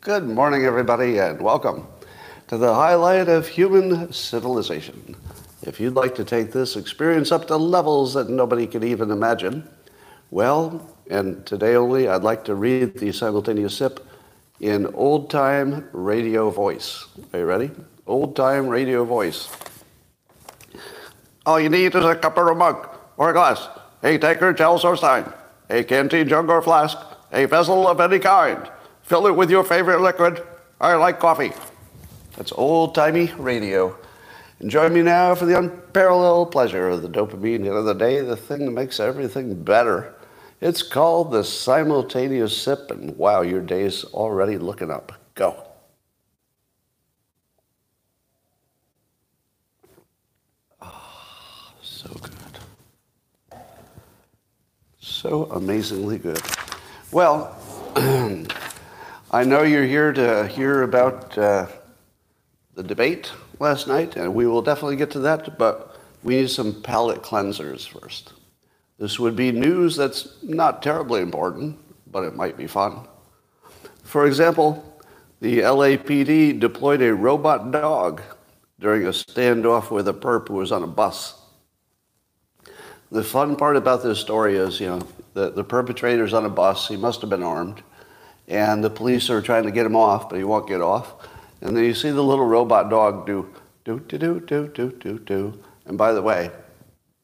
Good morning, everybody, and welcome to the highlight of human civilization. If you'd like to take this experience up to levels that nobody could even imagine, well, and today only, I'd like to read the simultaneous sip in old time radio voice. Are you ready? Old time radio voice. All you need is a cup or a mug or a glass, a tankard, chalice, or stein, a canteen, jug, or flask, a vessel of any kind. Fill it with your favorite liquid. I like coffee. That's old timey radio. And join me now for the unparalleled pleasure of the dopamine hit of the day, the thing that makes everything better. It's called the simultaneous sip, and wow, your day's already looking up. Go. Ah, so good. So amazingly good. Well, I know you're here to hear about uh, the debate last night, and we will definitely get to that, but we need some palate cleansers first. This would be news that's not terribly important, but it might be fun. For example, the LAPD deployed a robot dog during a standoff with a perp who was on a bus the fun part about this story is, you know, the, the perpetrator's on a bus. He must have been armed. And the police are trying to get him off, but he won't get off. And then you see the little robot dog do, do, do, do, do, do, do, do. And by the way,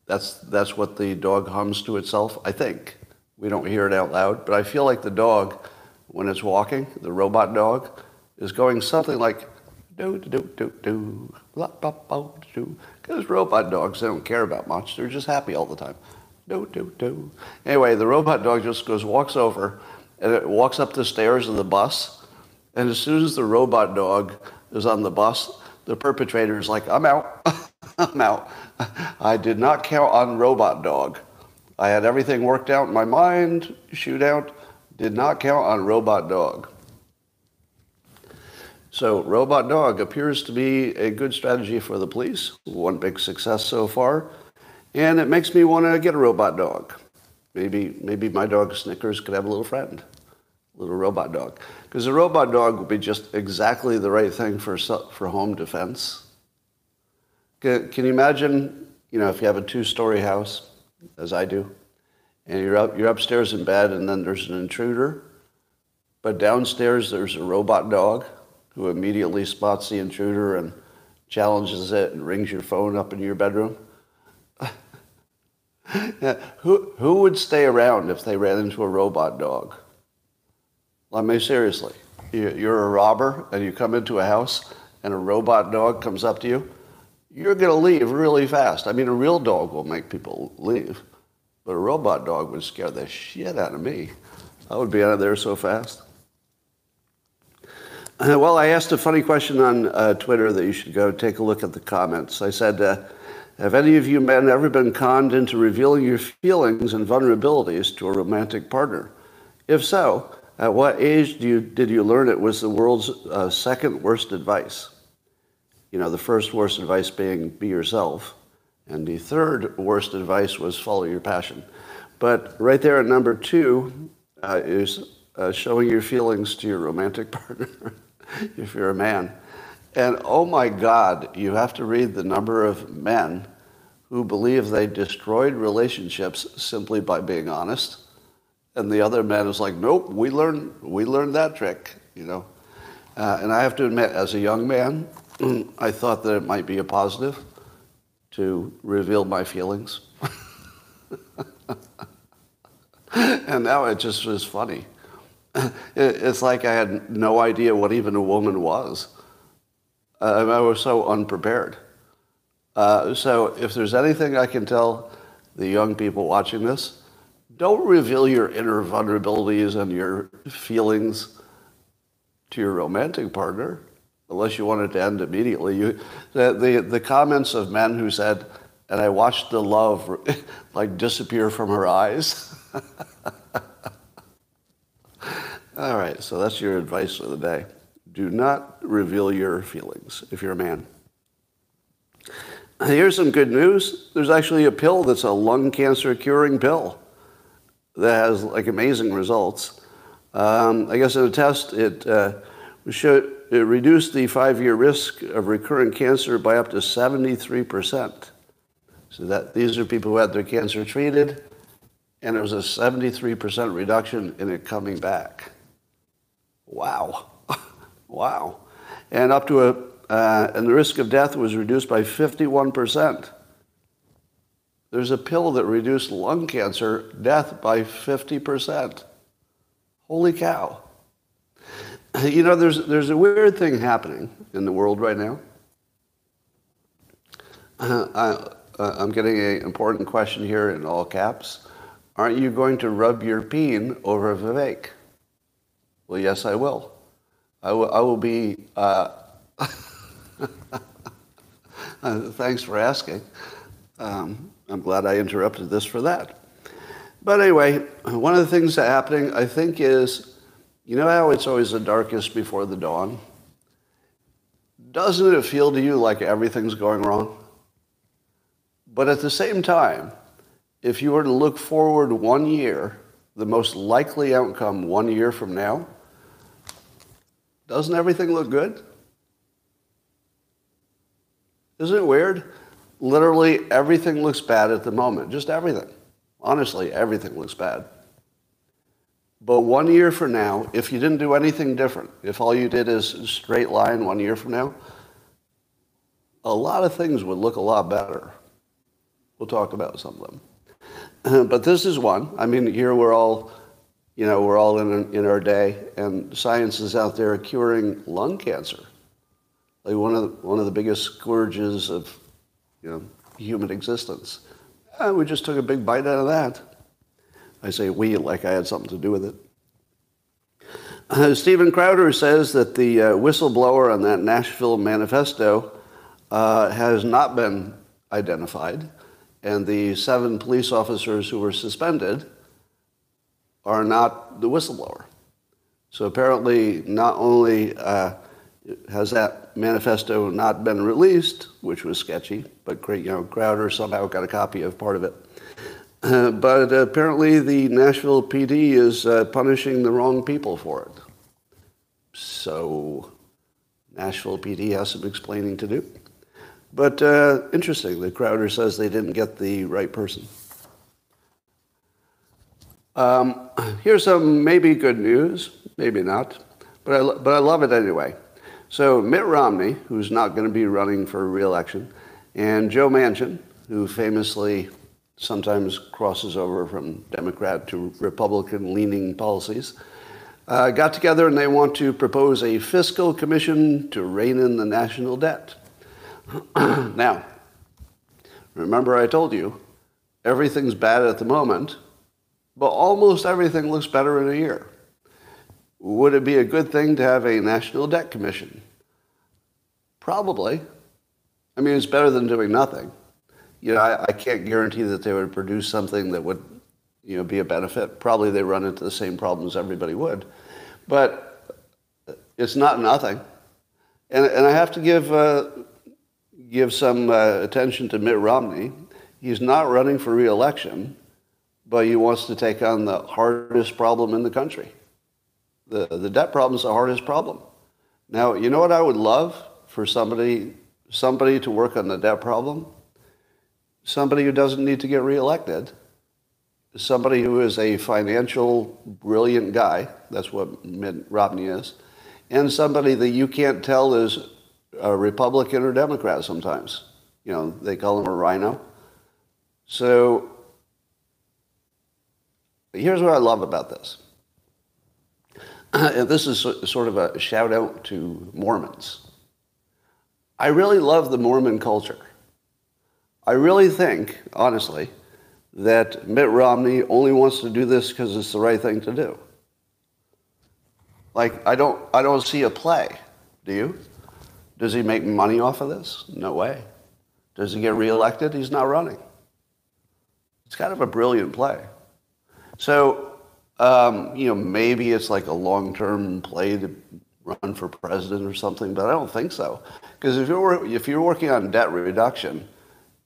that's, that's what the dog hums to itself, I think. We don't hear it out loud, but I feel like the dog, when it's walking, the robot dog, is going something like, do, do, do, do, do, do ba, ba, do. Because robot dogs, they don't care about much. They're just happy all the time. Do do do. Anyway, the robot dog just goes walks over, and it walks up the stairs of the bus and as soon as the robot dog is on the bus, the perpetrator is like, I'm out. I'm out. I did not count on robot dog. I had everything worked out in my mind, shootout, did not count on robot dog. So, robot dog appears to be a good strategy for the police, one big success so far, and it makes me want to get a robot dog. Maybe, maybe my dog Snickers could have a little friend a little robot dog. Because a robot dog would be just exactly the right thing for, for home defense. Can, can you imagine, you know, if you have a two-story house, as I do, and you're, up, you're upstairs in bed and then there's an intruder, but downstairs there's a robot dog who immediately spots the intruder and challenges it and rings your phone up in your bedroom. who, who would stay around if they ran into a robot dog? I mean, seriously, you're a robber and you come into a house and a robot dog comes up to you, you're going to leave really fast. I mean, a real dog will make people leave, but a robot dog would scare the shit out of me. I would be out of there so fast. Well, I asked a funny question on uh, Twitter that you should go take a look at the comments. I said, uh, have any of you men ever been conned into revealing your feelings and vulnerabilities to a romantic partner? If so, at what age you, did you learn it was the world's uh, second worst advice? You know, the first worst advice being be yourself, and the third worst advice was follow your passion. But right there at number two uh, is uh, showing your feelings to your romantic partner if you're a man. And oh my God, you have to read the number of men who believe they destroyed relationships simply by being honest and the other man is like, nope, we learned, we learned that trick, you know. Uh, and I have to admit, as a young man, I thought that it might be a positive to reveal my feelings. and now it just is funny. It's like I had no idea what even a woman was. Uh, I was so unprepared. Uh, so if there's anything I can tell the young people watching this, don't reveal your inner vulnerabilities and your feelings to your romantic partner unless you want it to end immediately. You, the, the, the comments of men who said, and I watched the love like disappear from her eyes. All right, so that's your advice for the day. Do not reveal your feelings if you're a man. Here's some good news. There's actually a pill that's a lung cancer curing pill. that has like amazing results. Um, I guess in a test, it uh, showed it reduced the five-year risk of recurrent cancer by up to 73%. So that these are people who had their cancer treated, and there was a 73% reduction in it coming back. Wow, wow, and up to a uh, and the risk of death was reduced by 51%. There's a pill that reduced lung cancer death by 50%. Holy cow. You know, there's, there's a weird thing happening in the world right now. Uh, I, uh, I'm getting an important question here in all caps. Aren't you going to rub your peen over Vivek? Well, yes, I will. I will, I will be. Uh, thanks for asking. Um, I'm glad I interrupted this for that. But anyway, one of the things that's happening, I think, is you know how it's always the darkest before the dawn? Doesn't it feel to you like everything's going wrong? But at the same time, if you were to look forward one year, the most likely outcome one year from now, doesn't everything look good? Isn't it weird? Literally everything looks bad at the moment. Just everything. Honestly, everything looks bad. But one year from now, if you didn't do anything different, if all you did is straight line one year from now, a lot of things would look a lot better. We'll talk about some of them. but this is one. I mean, here we're all, you know, we're all in, in our day, and science is out there curing lung cancer. Like one of the, one of the biggest scourges of, you know, human existence. And we just took a big bite out of that. I say we like I had something to do with it. Uh, Steven Crowder says that the uh, whistleblower on that Nashville manifesto uh, has not been identified, and the seven police officers who were suspended are not the whistleblower. So apparently, not only uh, has that manifesto not been released, which was sketchy, but you know, Crowder somehow got a copy of part of it. Uh, but apparently, the Nashville PD is uh, punishing the wrong people for it. So, Nashville PD has some explaining to do. But uh, interesting, the Crowder says they didn't get the right person. Um, here's some maybe good news, maybe not, but I, but I love it anyway. So, Mitt Romney, who's not going to be running for reelection, and Joe Manchin, who famously sometimes crosses over from Democrat to Republican leaning policies, uh, got together and they want to propose a fiscal commission to rein in the national debt. now, remember I told you, everything's bad at the moment, but almost everything looks better in a year. Would it be a good thing to have a national debt commission? Probably. I mean, it's better than doing nothing you know, I, I, can't guarantee that they would produce something that would, you know, be a benefit. Probably they run into the same problems everybody would, but it's not nothing. And, and I have to give uh, give some uh, attention to Mitt Romney. He's not running for reelection, but he wants to take on the hardest problem in the country. The the debt problem is the hardest problem. Now, you know what I would love for somebody somebody to work on the debt problem somebody who doesn't need to get reelected, somebody who is a financial brilliant guy, that's what Mitt Romney is, and somebody that you can't tell is a Republican or Democrat sometimes. You know, they call him a rhino. So here's what I love about this. and this is sort of a shout out to Mormons. I really love the Mormon culture. I really think, honestly, that Mitt Romney only wants to do this because it's the right thing to do. Like, I don't, I don't see a play. Do you? Does he make money off of this? No way. Does he get reelected? He's not running. It's kind of a brilliant play. So, um, you know, maybe it's like a long-term play to run for president or something, but I don't think so. Because if you're, if you're working on debt reduction,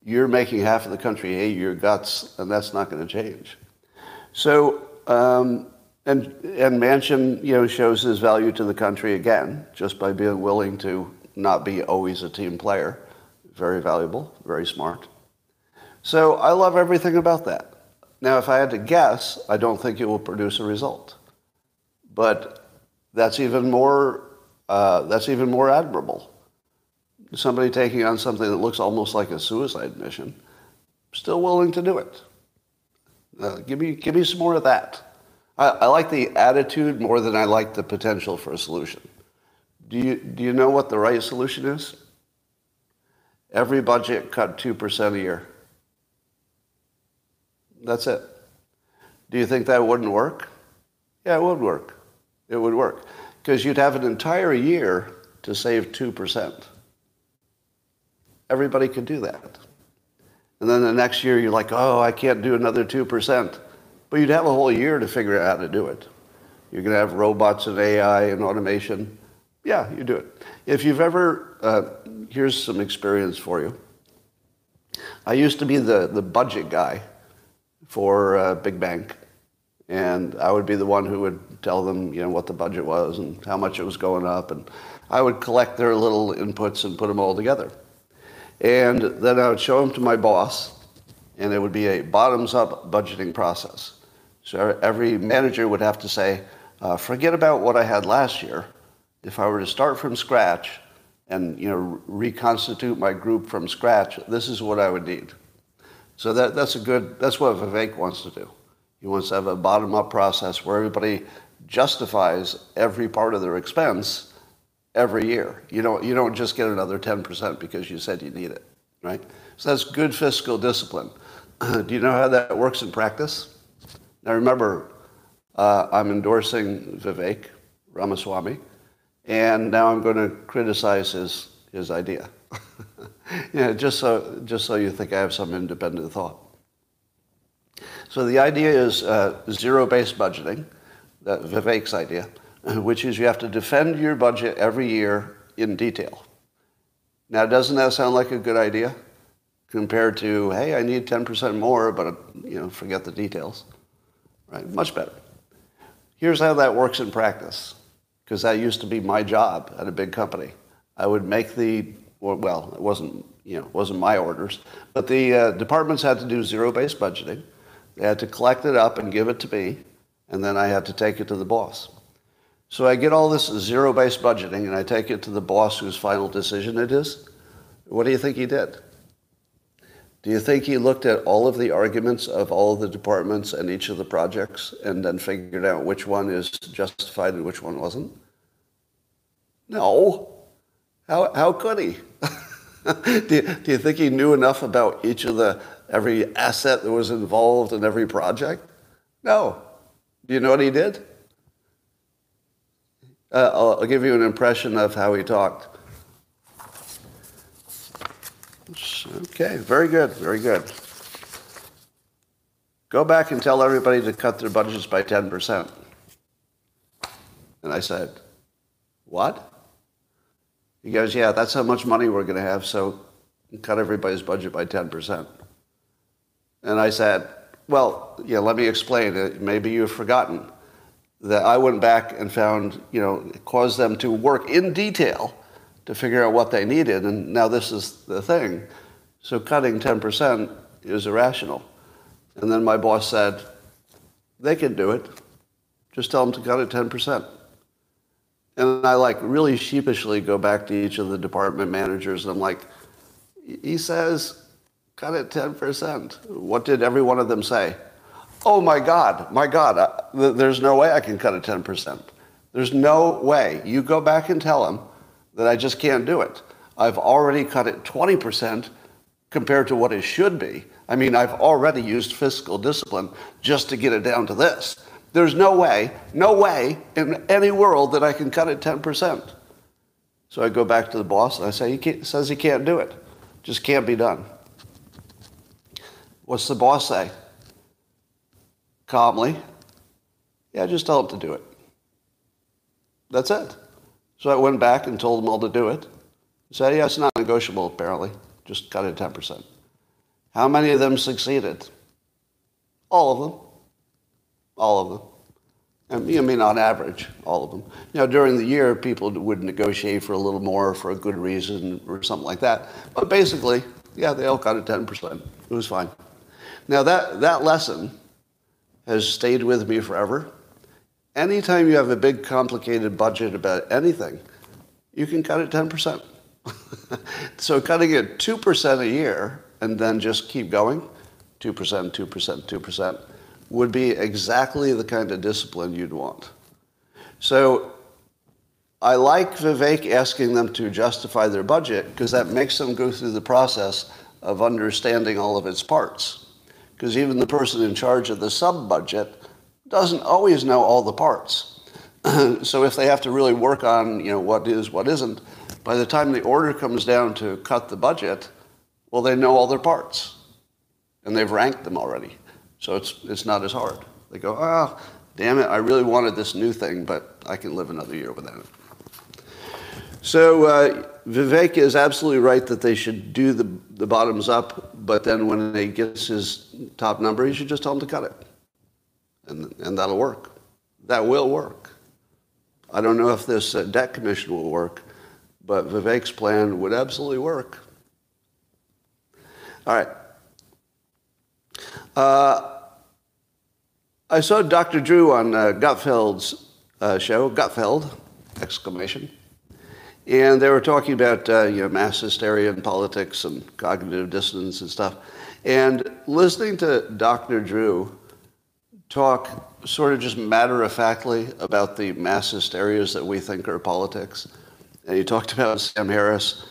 you're making half of the country hate your guts, and that's not going to change. So, um, and, and Manchin, you know, shows his value to the country again, just by being willing to not be always a team player. Very valuable, very smart. So I love everything about that. Now, if I had to guess, I don't think it will produce a result. But that's even more, uh, that's even more admirable. Somebody taking on something that looks almost like a suicide mission, still willing to do it. Uh, give, me, give me some more of that. I, I like the attitude more than I like the potential for a solution. Do you, do you know what the right solution is? Every budget cut 2% a year. That's it. Do you think that wouldn't work? Yeah, it would work. It would work. Because you'd have an entire year to save 2%. Everybody could do that. And then the next year you're like, oh, I can't do another 2%. But you'd have a whole year to figure out how to do it. You're going to have robots and AI and automation. Yeah, you do it. If you've ever, uh, here's some experience for you. I used to be the, the budget guy for a big bank. And I would be the one who would tell them, you know, what the budget was and how much it was going up. And I would collect their little inputs and put them all together. And then I would show them to my boss, and it would be a bottoms-up budgeting process. So every manager would have to say, uh, forget about what I had last year. If I were to start from scratch and you know reconstitute my group from scratch, this is what I would need. So that, that's a good, that's what Vivek wants to do. He wants to have a bottom-up process where everybody justifies every part of their expense every year. You don't, you don't just get another 10% because you said you need it, right? So that's good fiscal discipline. do you know how that works in practice? Now remember, uh, I'm endorsing Vivek Ramaswamy, and now I'm going to criticize his, his idea. yeah, just so, just so you think I have some independent thought. So the idea is uh, zero-based budgeting, that Vivek's idea, which is you have to defend your budget every year in detail. Now, doesn't that sound like a good idea? Compared to, hey, I need 10% more, but you know, forget the details. Right? Much better. Here's how that works in practice, because that used to be my job at a big company. I would make the well, it wasn't, you know, wasn't my orders, but the uh, departments had to do zero-based budgeting. They had to collect it up and give it to me, and then I had to take it to the boss. So I get all this zero-based budgeting, and I take it to the boss whose final decision it is. What do you think he did? Do you think he looked at all of the arguments of all of the departments and each of the projects and then figured out which one is justified and which one wasn't? No. How, how could he? do, you, do you think he knew enough about each of the, every asset that was involved in every project? No. Do you know what he did? Uh, I'll, I'll give you an impression of how he talked. Okay, very good, very good. Go back and tell everybody to cut their budgets by 10%. And I said, what? He goes, yeah, that's how much money we're going to have, so cut everybody's budget by 10%. And I said, well, yeah, let me explain. Maybe you've forgotten that I went back and found, you know, caused them to work in detail to figure out what they needed, and now this is the thing. So cutting 10% is irrational. And then my boss said, they can do it. Just tell them to cut it 10%. And I like really sheepishly go back to each of the department managers and I'm like, he says, cut it 10%. What did every one of them say? Oh my God, my God, uh, there's no way I can cut it 10%. There's no way. You go back and tell them that I just can't do it. I've already cut it 20% compared to what it should be. I mean, I've already used fiscal discipline just to get it down to this. There's no way, no way in any world that I can cut it 10%. So I go back to the boss and I say, he says he can't do it. Just can't be done. What's the boss say? Calmly, yeah, just tell him to do it. That's it. So I went back and told them all to do it. Said, yeah, it's not negotiable, apparently. Just cut it 10%. How many of them succeeded? All of them. All of them. I mean, on average, all of them. You know, during the year, people would negotiate for a little more for a good reason or something like that. But basically, yeah, they all got a 10%. It was fine. Now, that, that lesson has stayed with me forever. Anytime you have a big, complicated budget about anything, you can cut it 10%. so cutting it 2% a year and then just keep going, 2%, 2%, 2%, would be exactly the kind of discipline you'd want. So I like Vivek asking them to justify their budget because that makes them go through the process of understanding all of its parts. Because even the person in charge of the sub budget doesn't always know all the parts. so if they have to really work on you know, what is, what isn't, by the time the order comes down to cut the budget, well, they know all their parts. And they've ranked them already. So it's, it's not as hard. They go, ah, oh, damn it, I really wanted this new thing, but I can live another year without it. So uh, Vivek is absolutely right that they should do the, the bottoms up, but then when he gets his top number, he should just tell him to cut it. And, and that'll work. That will work. I don't know if this uh, debt commission will work, but Vivek's plan would absolutely work. All right. Uh, I saw Dr. Drew on uh, Gutfeld's uh, show, Gutfeld, exclamation. And they were talking about uh, you know, mass hysteria in politics and cognitive dissonance and stuff. And listening to Dr. Drew talk sort of just matter of factly about the mass hysterias that we think are politics. And he talked about Sam Harris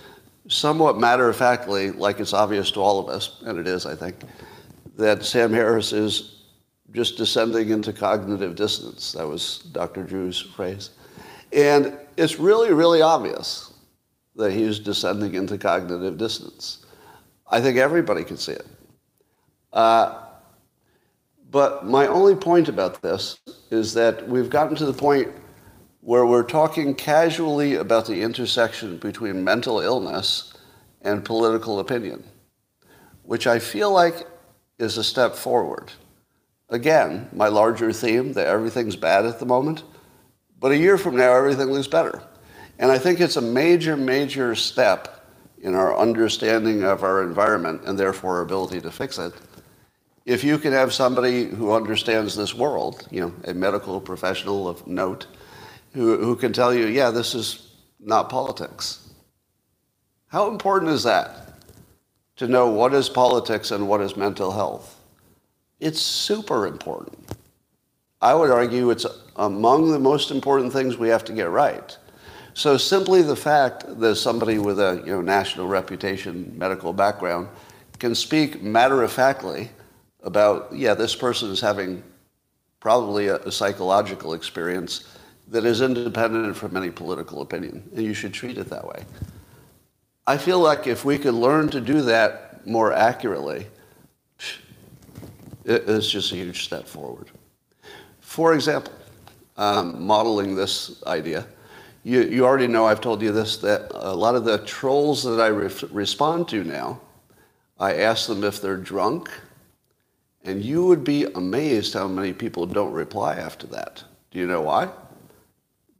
somewhat matter of factly, like it's obvious to all of us, and it is, I think, that Sam Harris is just descending into cognitive dissonance. That was Dr. Drew's phrase. And it's really, really obvious that he's descending into cognitive dissonance. I think everybody can see it. Uh, but my only point about this is that we've gotten to the point where we're talking casually about the intersection between mental illness and political opinion, which I feel like is a step forward. Again, my larger theme that everything's bad at the moment, but a year from now, everything looks better. And I think it's a major, major step in our understanding of our environment and therefore our ability to fix it. If you can have somebody who understands this world, you know, a medical professional of note, who, who can tell you, yeah, this is not politics. How important is that? To know what is politics and what is mental health. It's super important. I would argue it's among the most important things we have to get right. So simply the fact that somebody with a you know, national reputation, medical background, can speak matter-of-factly about, yeah, this person is having probably a, a psychological experience that is independent from any political opinion, and you should treat it that way. I feel like if we could learn to do that more accurately, it's just a huge step forward. For example, um, modeling this idea, you, you already know I've told you this that a lot of the trolls that I re- respond to now, I ask them if they're drunk, and you would be amazed how many people don't reply after that. Do you know why?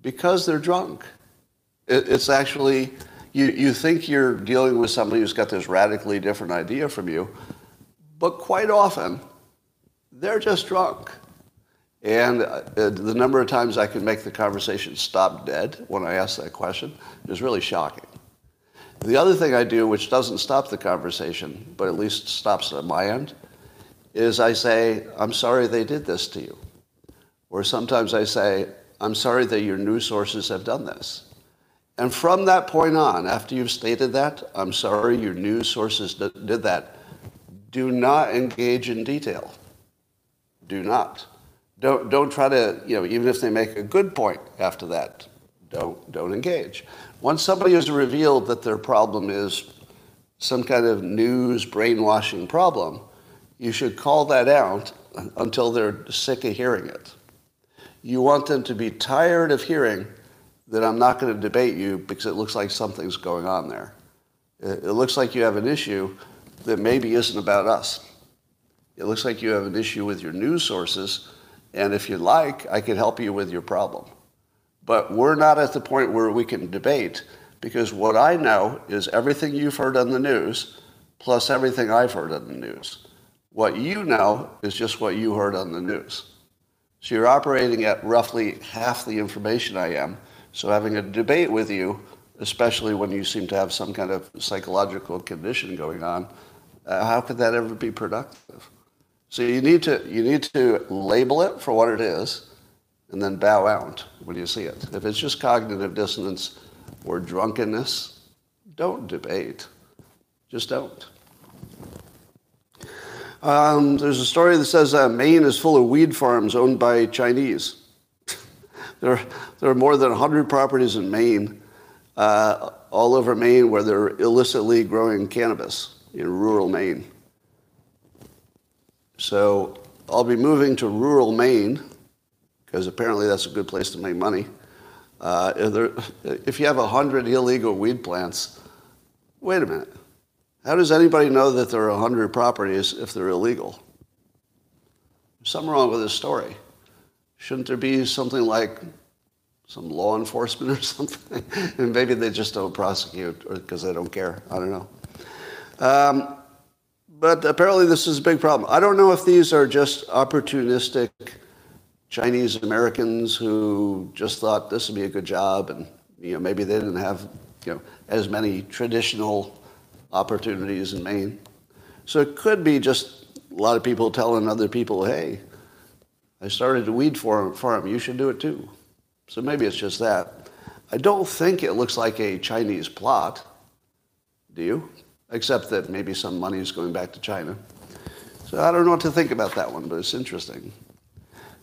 Because they're drunk. It, it's actually you, you think you're dealing with somebody who's got this radically different idea from you, but quite often they're just drunk. And uh, the number of times I can make the conversation stop dead when I ask that question is really shocking. The other thing I do, which doesn't stop the conversation, but at least stops it at my end, is I say, I'm sorry they did this to you. Or sometimes I say, I'm sorry that your news sources have done this. And from that point on, after you've stated that, I'm sorry your news sources did that, do not engage in detail. Do not. Don't, don't try to, you know, even if they make a good point after that, don't, don't engage. Once somebody has revealed that their problem is some kind of news brainwashing problem, you should call that out until they're sick of hearing it. You want them to be tired of hearing that I'm not going to debate you because it looks like something's going on there. It, looks like you have an issue that maybe isn't about us. It looks like you have an issue with your news sources And if you like, I can help you with your problem. But we're not at the point where we can debate because what I know is everything you've heard on the news plus everything I've heard on the news. What you know is just what you heard on the news. So you're operating at roughly half the information I am. So having a debate with you, especially when you seem to have some kind of psychological condition going on, uh, how could that ever be productive? So you need to you need to label it for what it is, and then bow out when you see it. If it's just cognitive dissonance or drunkenness, don't debate. Just don't. Um, there's a story that says uh, Maine is full of weed farms owned by Chinese. There, there are more than 100 properties in Maine, uh, all over Maine, where they're illicitly growing cannabis in rural Maine. So I'll be moving to rural Maine because apparently that's a good place to make money. Uh, if, there, if you have 100 illegal weed plants, wait a minute. How does anybody know that there are 100 properties if they're illegal? There's something wrong with this story. Shouldn't there be something like some law enforcement or something? and maybe they just don't prosecute because they don't care. I don't know. Um, but apparently this is a big problem. I don't know if these are just opportunistic Chinese Americans who just thought this would be a good job, and you know maybe they didn't have you know as many traditional opportunities in Maine. So it could be just a lot of people telling other people, "Hey, I started a weed farm. farm. You should do it too." So maybe it's just that. I don't think it looks like a Chinese plot. Do you? except that maybe some money is going back to China. So I don't know what to think about that one, but it's interesting.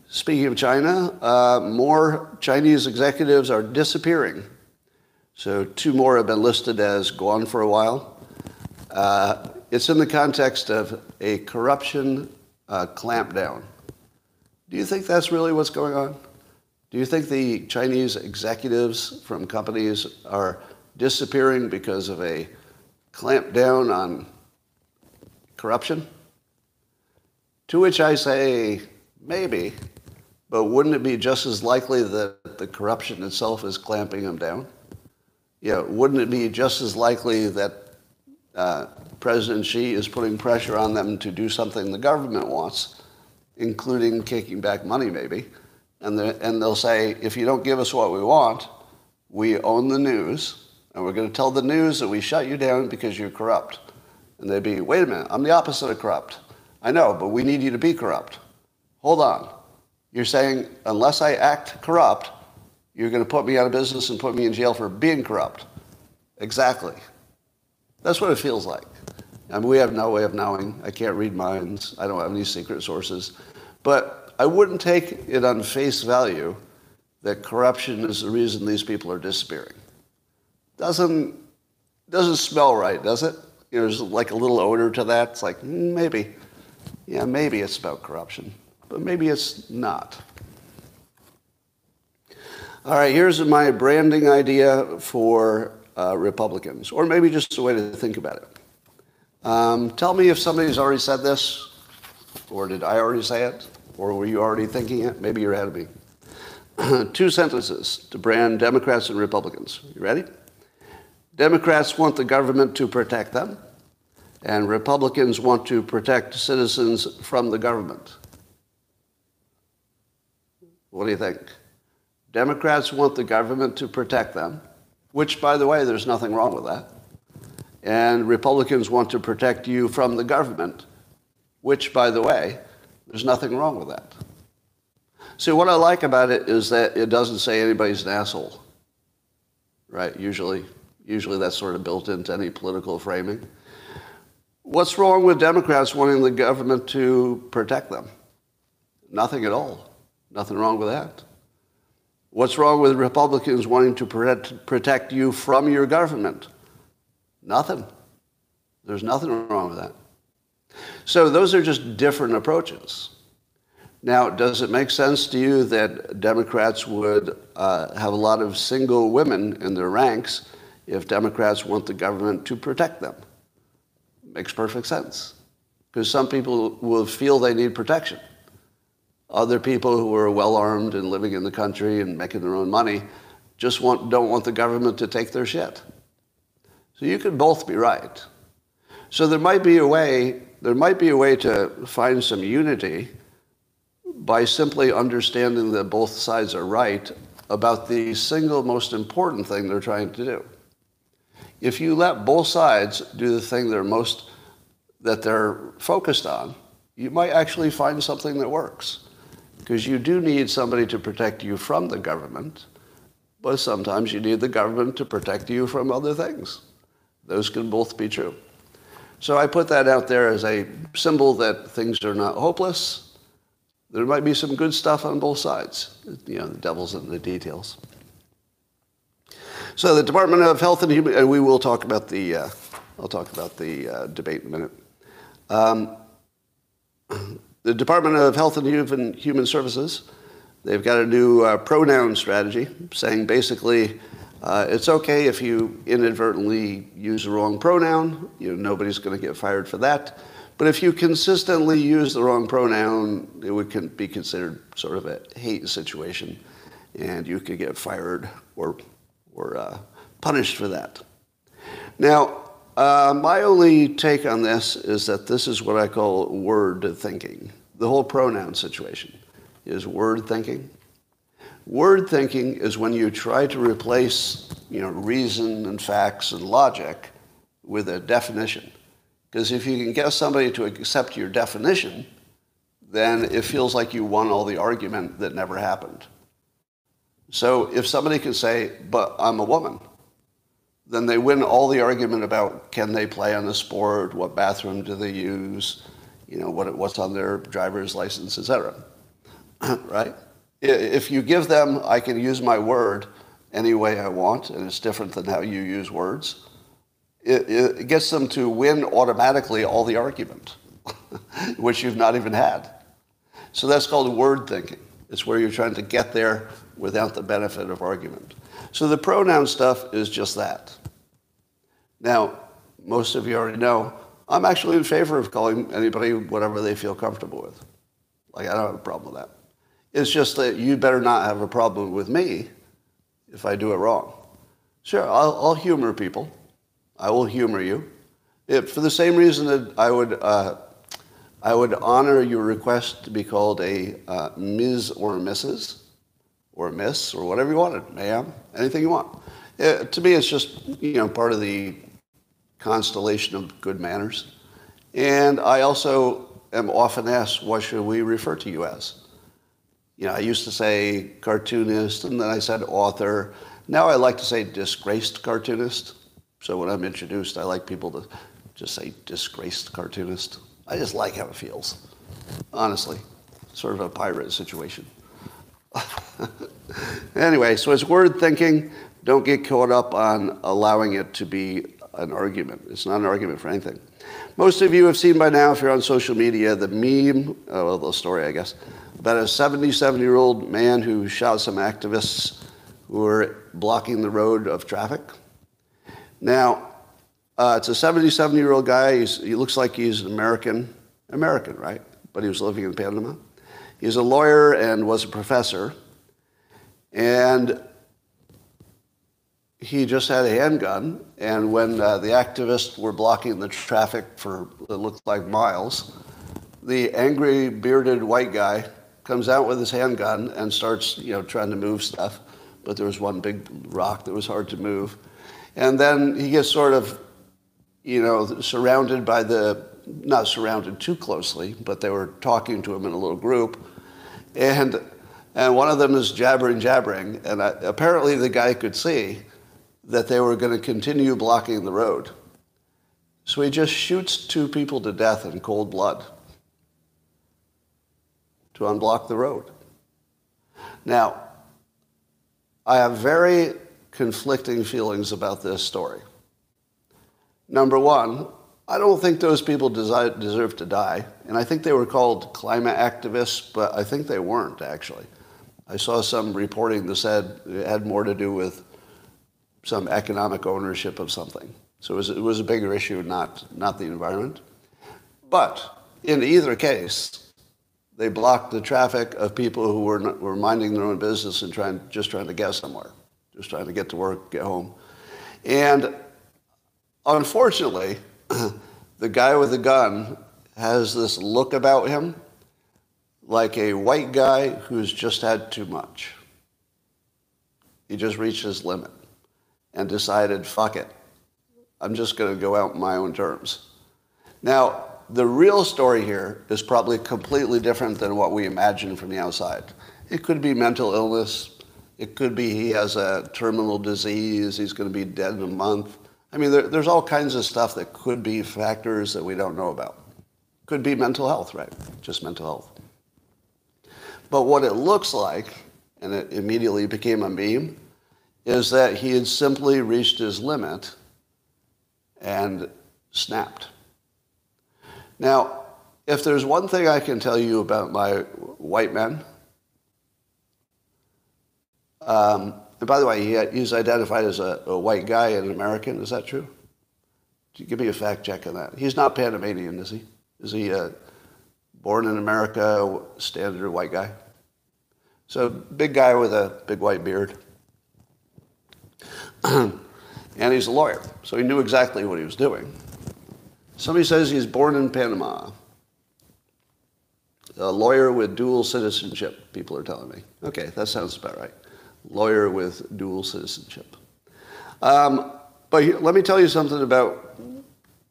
Speaking of China, uh, more Chinese executives are disappearing. So two more have been listed as gone for a while. Uh, it's in the context of a corruption uh, clampdown. Do you think that's really what's going on? Do you think the Chinese executives from companies are disappearing because of a clamp down on corruption? To which I say, maybe, but wouldn't it be just as likely that the corruption itself is clamping them down? Yeah, wouldn't it be just as likely that uh, President Xi is putting pressure on them to do something the government wants, including kicking back money maybe? And, and they'll say, if you don't give us what we want, we own the news, and we're going to tell the news that we shut you down because you're corrupt. And they'd be, wait a minute, I'm the opposite of corrupt. I know, but we need you to be corrupt. Hold on. You're saying, unless I act corrupt, you're going to put me out of business and put me in jail for being corrupt. Exactly. That's what it feels like. I mean, we have no way of knowing. I can't read minds. I don't have any secret sources. But I wouldn't take it on face value that corruption is the reason these people are disappearing doesn't doesn't smell right, does it? You know, there's like a little odor to that. It's like mm, maybe, yeah, maybe it's about corruption, but maybe it's not. All right, here's my branding idea for uh, Republicans, or maybe just a way to think about it. Um, tell me if somebody's already said this, or did I already say it, or were you already thinking it? Maybe you're ahead of me. Two sentences to brand Democrats and Republicans. You ready? Democrats want the government to protect them, and Republicans want to protect citizens from the government. What do you think? Democrats want the government to protect them, which, by the way, there's nothing wrong with that. And Republicans want to protect you from the government, which, by the way, there's nothing wrong with that. See, what I like about it is that it doesn't say anybody's an asshole, right? Usually Usually that's sort of built into any political framing. What's wrong with Democrats wanting the government to protect them? Nothing at all. Nothing wrong with that. What's wrong with Republicans wanting to protect, protect you from your government? Nothing. There's nothing wrong with that. So those are just different approaches. Now, does it make sense to you that Democrats would uh, have a lot of single women in their ranks if Democrats want the government to protect them. Makes perfect sense. Because some people will feel they need protection. Other people who are well armed and living in the country and making their own money just want, don't want the government to take their shit. So you could both be right. So there might be a way, there might be a way to find some unity by simply understanding that both sides are right about the single most important thing they're trying to do. If you let both sides do the thing they're most that they're focused on, you might actually find something that works. Because you do need somebody to protect you from the government, but sometimes you need the government to protect you from other things. Those can both be true. So I put that out there as a symbol that things are not hopeless. There might be some good stuff on both sides. You know, the devil's in the details. So the Department of Health and Human, and we will talk about the, uh, I'll talk about the uh, debate in a minute. Um, the Department of Health and Human, Human Services, they've got a new uh, pronoun strategy saying basically uh, it's okay if you inadvertently use the wrong pronoun. You know, nobody's going to get fired for that. But if you consistently use the wrong pronoun, it would be considered sort of a hate situation, and you could get fired or, or uh, punished for that. Now, uh, my only take on this is that this is what I call word thinking. The whole pronoun situation is word thinking. Word thinking is when you try to replace you know, reason and facts and logic with a definition. Because if you can get somebody to accept your definition, then it feels like you won all the argument that never happened. So if somebody can say, but I'm a woman, then they win all the argument about can they play on the sport, what bathroom do they use, you know, what, what's on their driver's license, etc. right? If you give them, I can use my word any way I want, and it's different than how you use words, it, it gets them to win automatically all the argument, which you've not even had. So that's called word thinking. It's where you're trying to get there without the benefit of argument. So the pronoun stuff is just that. Now, most of you already know, I'm actually in favor of calling anybody whatever they feel comfortable with. Like, I don't have a problem with that. It's just that you better not have a problem with me if I do it wrong. Sure, I'll, I'll humor people. I will humor you. For the same reason that I would, uh, I would honor your request to be called a uh, Ms. or Mrs or miss or whatever you wanted, ma'am, anything you want. It, uh, to me, it's just you know part of the constellation of good manners. And I also am often asked, what should we refer to you as? You know, I used to say cartoonist, and then I said author. Now I like to say disgraced cartoonist. So when I'm introduced, I like people to just say disgraced cartoonist. I just like how it feels, honestly. Sort of a pirate situation. anyway, so it's word thinking. Don't get caught up on allowing it to be an argument. It's not an argument for anything. Most of you have seen by now, if you're on social media, the meme, oh, well, the story, I guess, about a 77 year old man who shot some activists who were blocking the road of traffic. Now, uh, it's a 77 year old guy. He's, he looks like he's an American, American, right? But he was living in Panama. He's a lawyer and was a professor. And he just had a handgun. And when uh, the activists were blocking the traffic for it looked like miles, the angry bearded white guy comes out with his handgun and starts, you know, trying to move stuff. But there was one big rock that was hard to move. And then he gets sort of, you know, surrounded by the not surrounded too closely, but they were talking to him in a little group. And, and one of them is jabbering, jabbering. And I, apparently the guy could see that they were going to continue blocking the road. So he just shoots two people to death in cold blood to unblock the road. Now, I have very conflicting feelings about this story. Number one, I don't think those people deserve to die. And I think they were called climate activists, but I think they weren't actually. I saw some reporting that said it had more to do with some economic ownership of something. So it was, it was a bigger issue, not, not the environment. But in either case, they blocked the traffic of people who were, not, were minding their own business and trying, just trying to get somewhere, just trying to get to work, get home. And unfortunately, the guy with the gun has this look about him like a white guy who's just had too much. He just reached his limit and decided, fuck it. I'm just going to go out my own terms. Now, the real story here is probably completely different than what we imagine from the outside. It could be mental illness. It could be he has a terminal disease. He's going to be dead in a month. I mean, there, there's all kinds of stuff that could be factors that we don't know about. Could be mental health, right? Just mental health. But what it looks like, and it immediately became a meme, is that he had simply reached his limit and snapped. Now, if there's one thing I can tell you about my white men, um, and by the way, he, he's identified as a, a, white guy and an American. Is that true? Give me a fact check on that. He's not Panamanian, is he? Is he born in America, standard white guy? So big guy with a big white beard. and he's a lawyer, so he knew exactly what he was doing. Somebody says he's born in Panama. A lawyer with dual citizenship, people are telling me. Okay, that sounds about right. Lawyer with dual citizenship. Um, but let me tell you something about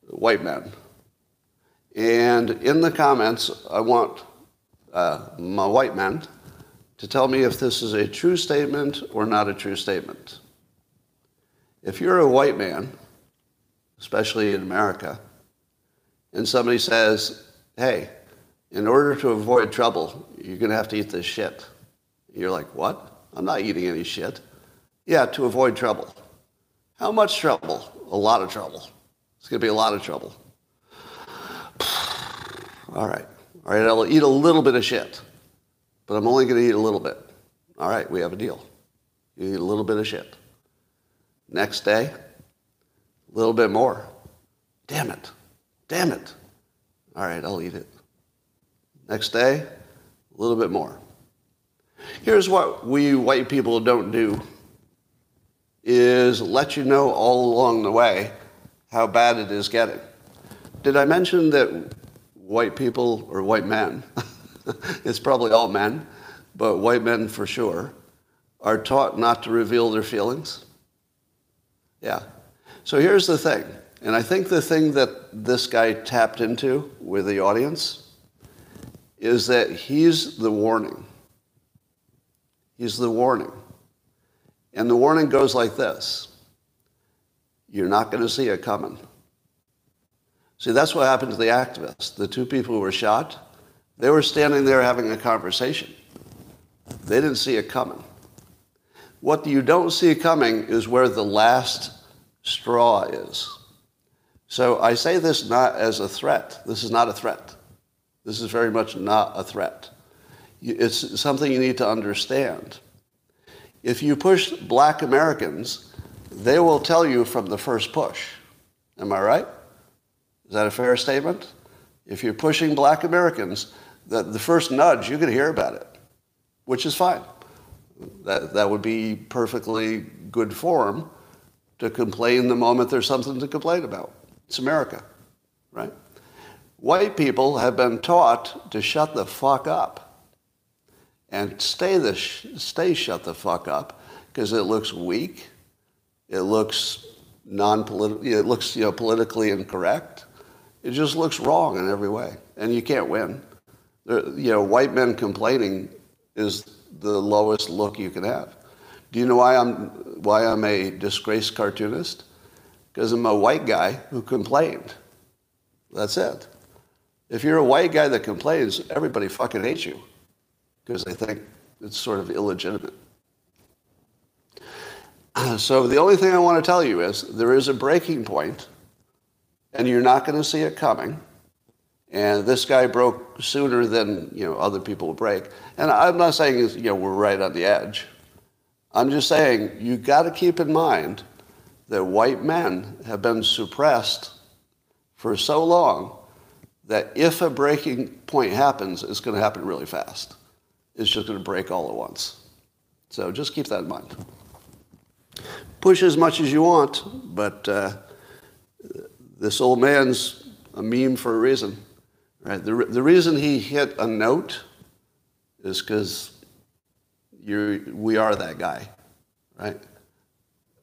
white men. And in the comments, I want uh, my white men to tell me if this is a true statement or not a true statement. If you're a white man, especially in America, and somebody says, hey, in order to avoid trouble, you're going to have to eat this shit. You're like, what? I'm not eating any shit. Yeah, to avoid trouble. How much trouble? A lot of trouble. It's going to be a lot of trouble. All right. All right, I'll eat a little bit of shit, but I'm only going to eat a little bit. All right, we have a deal. You eat a little bit of shit. Next day, a little bit more. Damn it. Damn it. All right, I'll eat it. Next day, a little bit more. Here's what we white people don't do is let you know all along the way how bad it is getting. Did I mention that white people or white men, it's probably all men, but white men for sure, are taught not to reveal their feelings? Yeah. So here's the thing. And I think the thing that this guy tapped into with the audience is that he's the warning. He's the warning. And the warning goes like this You're not going to see it coming. See, that's what happened to the activists. The two people who were shot, they were standing there having a conversation. They didn't see it coming. What you don't see coming is where the last straw is. So I say this not as a threat. This is not a threat. This is very much not a threat. It's something you need to understand. If you push black Americans, they will tell you from the first push. Am I right? Is that a fair statement? If you're pushing black Americans, that the first nudge, you can hear about it, which is fine. That, that would be perfectly good form to complain the moment there's something to complain about. It's America, right? White people have been taught to shut the fuck up and stay, the sh- stay shut the fuck up because it looks weak, it looks non-political, it looks you know, politically incorrect. It just looks wrong in every way, and you can't win. There, you know, white men complaining is the lowest look you can have. Do you know why I'm why I'm a disgraced cartoonist? Because I'm a white guy who complained. That's it. If you're a white guy that complains, everybody fucking hates you because they think it's sort of illegitimate. So the only thing I want to tell you is there is a breaking point, and you're not going to see it coming. And this guy broke sooner than you know other people break. And I'm not saying you know we're right on the edge. I'm just saying you got to keep in mind that white men have been suppressed for so long that if a breaking point happens, it's going to happen really fast. It's just going to break all at once. So just keep that in mind. Push as much as you want, but uh, this old man's a meme for a reason. Right? The, the reason he hit a note is because we are that guy, right?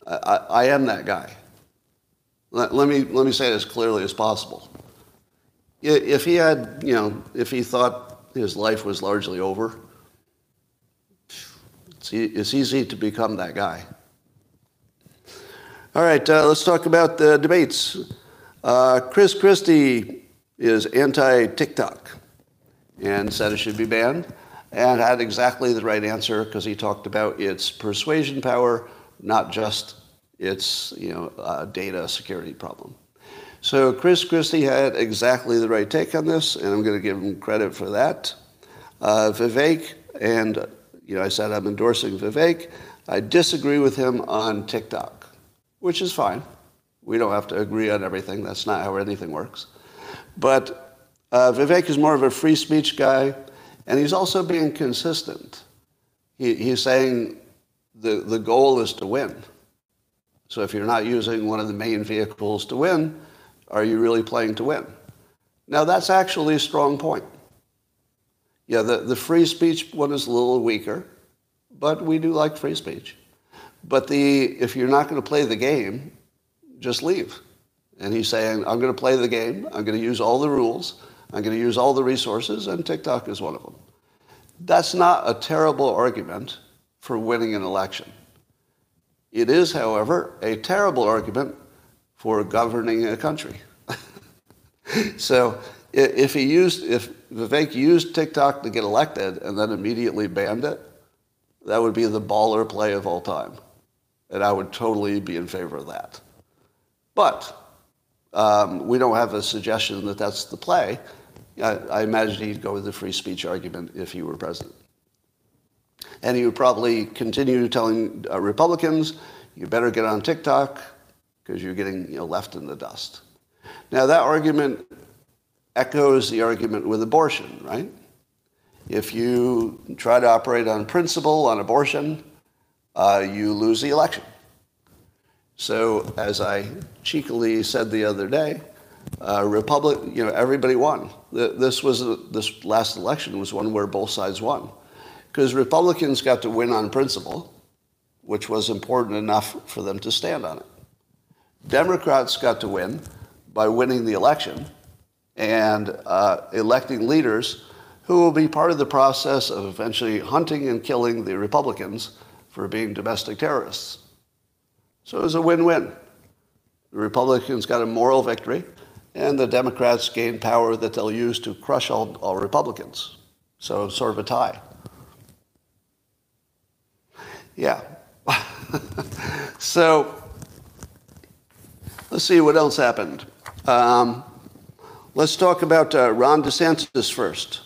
I, I, am that guy. Let, let, me, let me say it as clearly as possible. If he had, you know, if he thought his life was largely over, it's, it's easy to become that guy. All right, uh, let's talk about the debates. Uh, Chris Christie is anti TikTok and said it should be banned and had exactly the right answer because he talked about its persuasion power, not just its you know, uh, data security problem. So Chris Christie had exactly the right take on this, and I'm going to give him credit for that. Uh, Vivek, and you know, I said I'm endorsing Vivek. I disagree with him on TikTok, which is fine. We don't have to agree on everything. That's not how anything works. But uh, Vivek is more of a free speech guy, and he's also being consistent. He, he's saying the, the goal is to win. So if you're not using one of the main vehicles to win, are you really playing to win? Now, that's actually a strong point. Yeah, the, the free speech one is a little weaker, but we do like free speech. But the, if you're not going to play the game, just leave. And he's saying, I'm going to play the game. I'm going to use all the rules. I'm going to use all the resources, and TikTok is one of them. That's not a terrible argument for winning an election. It is, however, a terrible argument for governing a country. so if he used, if Vivek used TikTok to get elected and then immediately banned it, that would be the baller play of all time. And I would totally be in favor of that. But um, we don't have a suggestion that that's the play. I, I, imagine he'd go with the free speech argument if he were president. And he would probably continue telling uh, Republicans, you better get on TikTok because you're getting you know, left in the dust. Now, that argument echoes the argument with abortion, right? If you try to operate on principle on abortion, uh, you lose the election. So, as I cheekily said the other day, uh, Republic, you know, everybody won. This was a, this last election was one where both sides won, because Republicans got to win on principle, which was important enough for them to stand on it. Democrats got to win by winning the election and uh, electing leaders who will be part of the process of eventually hunting and killing the Republicans for being domestic terrorists. So it was a win-win. The Republicans got a moral victory, and the Democrats gained power that they'll use to crush all, all Republicans. So sort of a tie. Yeah. so let's see what else happened. Um, let's talk about uh, Ron DeSantis first.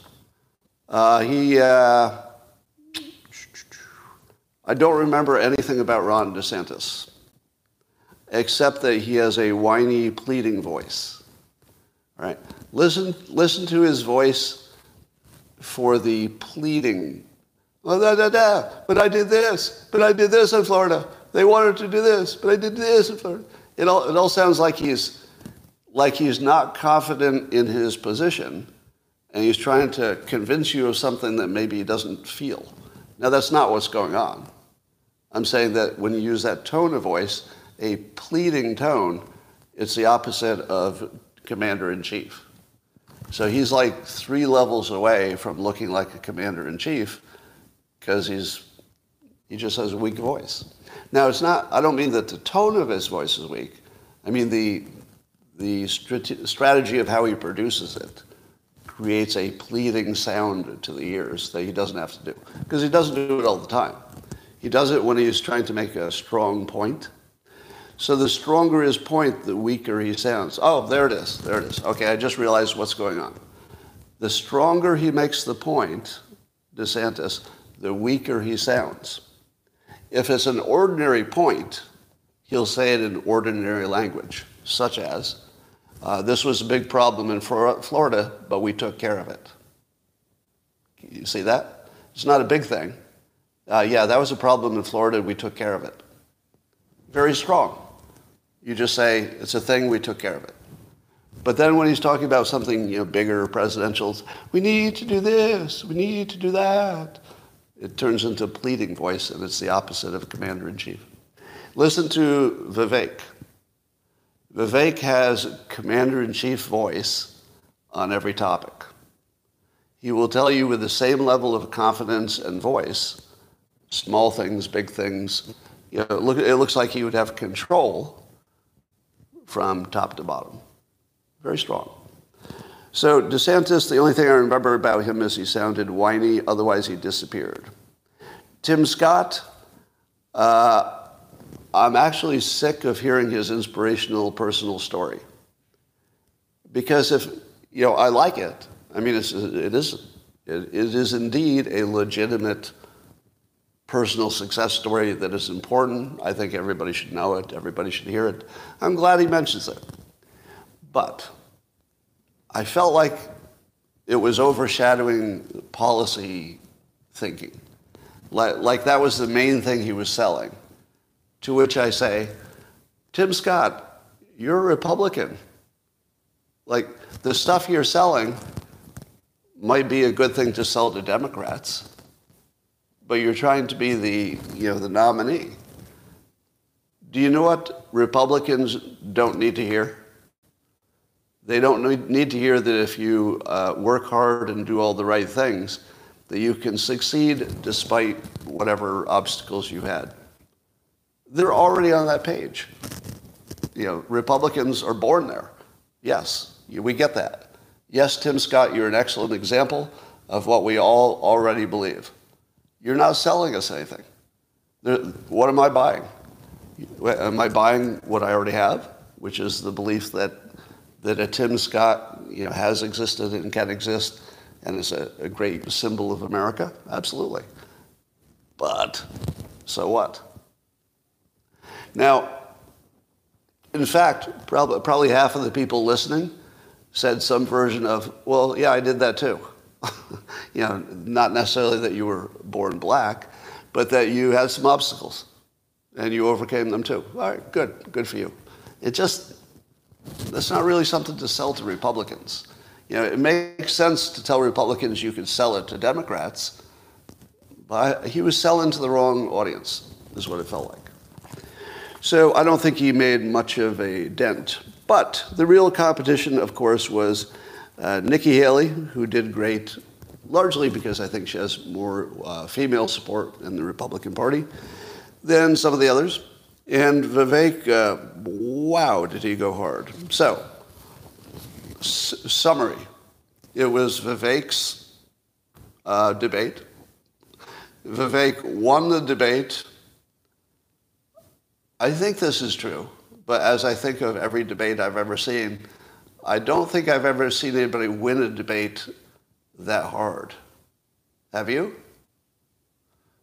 Uh, he, uh, I don't remember anything about Ron DeSantis except that he has a whiny, pleading voice. All right, Listen, listen to his voice for the pleading. Oh, da, da, da. But I did this. But I did this in Florida. They wanted to do this, but I did this in Florida. It all, it all sounds like he's, like he's not confident in his position, and he's trying to convince you of something that maybe he doesn't feel. Now, that's not what's going on. I'm saying that when you use that tone of voice, a pleading tone, it's the opposite of commander in chief. So he's like three levels away from looking like a commander in chief because he's he just has a weak voice. Now it's not. I don't mean that the tone of his voice is weak. I mean the the strategy of how he produces it creates a pleading sound to the ears that he doesn't have to do because he doesn't do it all the time. He does it when he's trying to make a strong point so the stronger his point, the weaker he sounds. Oh, there it is. There it is. Okay, I just realized what's going on. The stronger he makes the point, DeSantis, the weaker he sounds. If it's an ordinary point, he'll say it in ordinary language, such as, Uh, this was a big problem in Florida, but we took care of it. You see that? It's not a big thing. Uh, yeah, that was a problem in Florida. We took care of it. Very strong. You just say, it's a thing, we took care of it. But then when he's talking about something you know, bigger, presidential, we need to do this, we need to do that, it turns into a pleading voice, and it's the opposite of commander in chief. Listen to Vivek. Vivek has commander in chief voice on every topic. He will tell you with the same level of confidence and voice, small things, big things. You know, look, it looks like he would have control from top to bottom. Very strong. So DeSantis, the only thing I remember about him is he sounded whiny, otherwise he disappeared. Tim Scott, uh, I'm actually sick of hearing his inspirational personal story. Because if, you know, I like it. I mean, it's, it, is, it, it is indeed a legitimate personal success story that is important. I think everybody should know it. Everybody should hear it. I'm glad he mentions it. But I felt like it was overshadowing policy thinking. Like, like that was the main thing he was selling. To which I say, Tim Scott, you're a Republican. Like the stuff you're selling might be a good thing to sell to Democrats but you're trying to be the, you know, the nominee. Do you know what Republicans don't need to hear? They don't need to hear that if you uh, work hard and do all the right things, that you can succeed despite whatever obstacles you had. They're already on that page. You know, Republicans are born there. Yes, we get that. Yes, Tim Scott, you're an excellent example of what we all already believe. You're not selling us anything. What am I buying? Am I buying what I already have, which is the belief that, that a Tim Scott you know, has existed and can exist and is a, a great symbol of America? Absolutely. But so what? Now, in fact, probably, probably half of the people listening said some version of, well, yeah, I did that too. you know, not necessarily that you were born black, but that you had some obstacles and you overcame them too. All right, good, good for you. It just, that's not really something to sell to Republicans. You know, it makes sense to tell Republicans you can sell it to Democrats, but he was selling to the wrong audience, is what it felt like. So I don't think he made much of a dent. But the real competition, of course, was uh, Nikki Haley, who did great, largely because I think she has more uh, female support in the Republican Party than some of the others. And Vivek, uh, wow, did he go hard. So, summary it was Vivek's uh, debate. Vivek won the debate. I think this is true, but as I think of every debate I've ever seen, I don't think I've ever seen anybody win a debate that hard. Have you?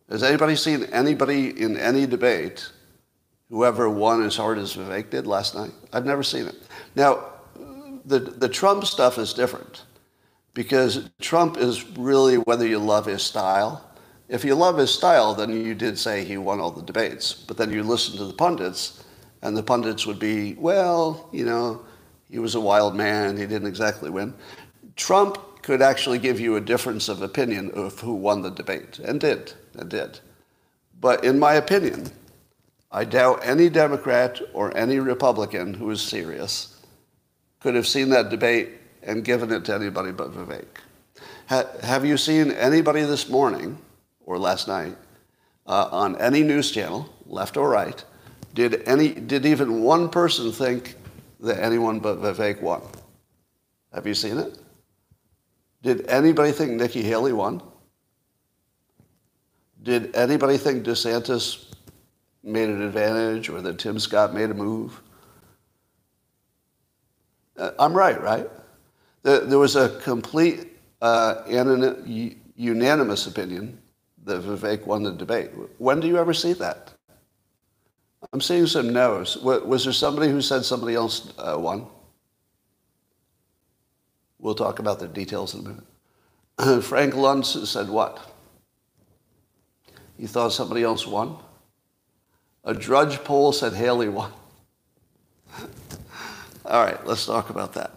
Has anybody seen anybody in any debate who ever won as hard as Vivek did last night? I've never seen it. Now, the, the Trump stuff is different because Trump is really whether you love his style. If you love his style, then you did say he won all the debates. But then you listen to the pundits, and the pundits would be, well, you know, he was a wild man. He didn't exactly win. Trump could actually give you a difference of opinion of who won the debate, and did, and did. But in my opinion, I doubt any Democrat or any Republican who is serious could have seen that debate and given it to anybody but Vivek. Ha- have you seen anybody this morning or last night uh, on any news channel, left or right, did any did even one person think that anyone but Vivek won. Have you seen it? Did anybody think Nikki Haley won? Did anybody think DeSantis made an advantage or that Tim Scott made a move? Uh, I'm right, right? There was a complete uh, unanimous opinion that Vivek won the debate. When do you ever see that? I'm seeing some no's. Was there somebody who said somebody else uh, won? We'll talk about the details in a minute. Frank Luntz said what? He thought somebody else won? A drudge poll said Haley won. all right, let's talk about that.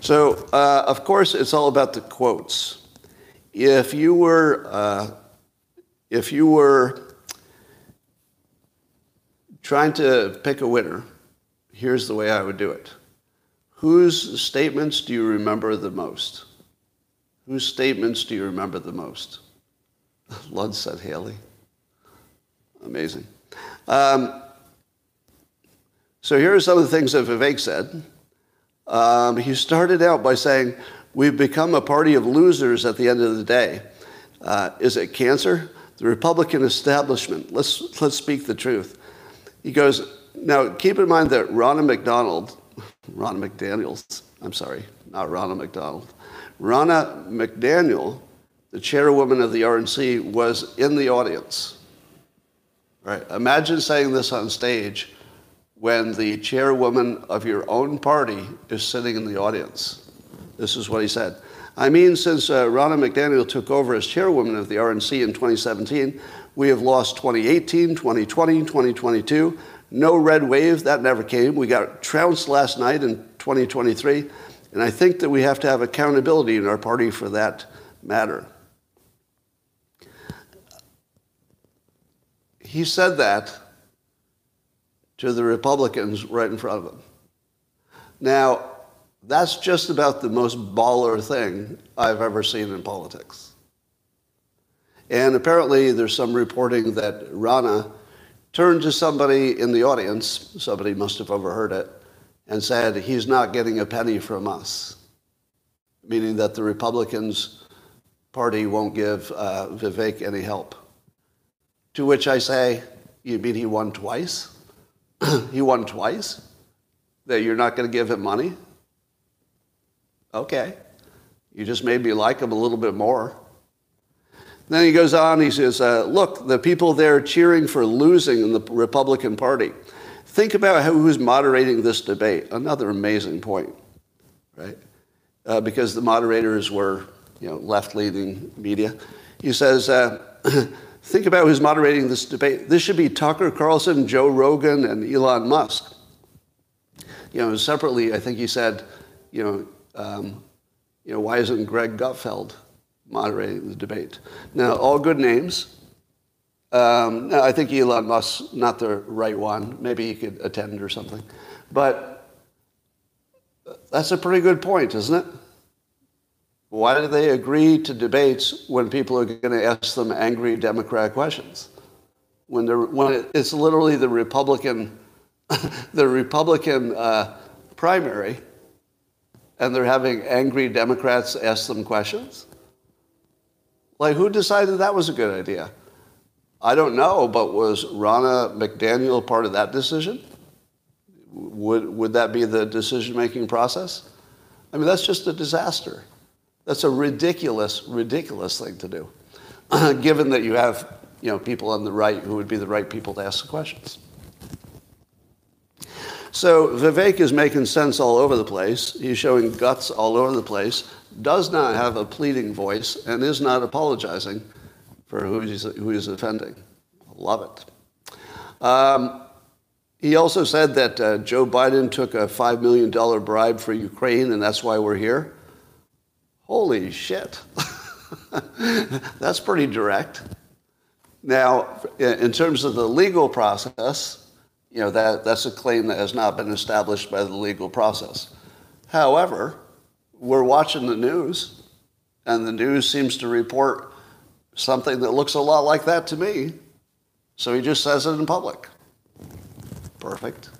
So, uh, of course, it's all about the quotes. If you were, uh, if you were trying to pick a winner, here's the way I would do it. Whose statements do you remember the most? Whose statements do you remember the most? Luntz said Haley. Amazing. Um, so here are some of the things that Vivek said. Um, he started out by saying, We've become a party of losers at the end of the day. Uh, is it cancer? The Republican establishment. Let's, let's speak the truth. He goes, Now keep in mind that Ronna McDonald, Ronna McDaniels, I'm sorry, not Ronna McDonald, Ronna McDaniel, the chairwoman of the RNC, was in the audience. Right? Imagine saying this on stage when the chairwoman of your own party is sitting in the audience. This is what he said. I mean, since uh, McDaniel took over as chairwoman of the RNC in 2017, we have lost 2018, 2020, 2022. No red wave, that never came. We got trounced last night in 2023. And I think that we have to have accountability in our party for that matter. He said that to the Republicans right in front of him. Now, that's just about the most baller thing I've ever seen in politics. And apparently, there's some reporting that Ronna turned to somebody in the audience, somebody must have overheard it, and said, He's not getting a penny from us. Meaning that the Republicans' party won't give uh, Vivek any help. To which I say, You mean he won twice? he won twice? That you're not going to give him money? Okay. You just made me like him a little bit more. Then he goes on, he says, uh, Look, the people there cheering for losing in the Republican Party. Think about who's moderating this debate. Another amazing point, right? Uh, because the moderators were you know, left leaning media. He says, uh, Think about who's moderating this debate. This should be Tucker Carlson, Joe Rogan, and Elon Musk. You know, separately, I think he said, you know, um, you know, why isn't Greg Gutfeld moderating the debate? Now, all good names. Um, I think Elon Musk not the right one. Maybe he could attend or something. But that's a pretty good point, isn't it? Why do they agree to debates when people are going to ask them angry Democrat questions? When, when it's literally the Republican, the Republican uh, primary, and they're having angry Democrats ask them questions? Like, who decided that was a good idea? I don't know, but was Ronna McDaniel part of that decision? Would, would that be the decision making process? I mean, that's just a disaster. That's a ridiculous, ridiculous thing to do, given that you have you know, people on the right who would be the right people to ask the questions. So Vivek is making sense all over the place. He's showing guts all over the place, does not have a pleading voice, and is not apologizing for who he's, who he's offending. Love it. Um, he also said that uh, Joe Biden took a $5 million bribe for Ukraine, and that's why we're here. Holy shit. That's pretty direct. Now, in terms of the legal process, you know, that, that's a claim that has not been established by the legal process. However, we're watching the news, and the news seems to report something that looks a lot like that to me. So he just says it in public. Perfect.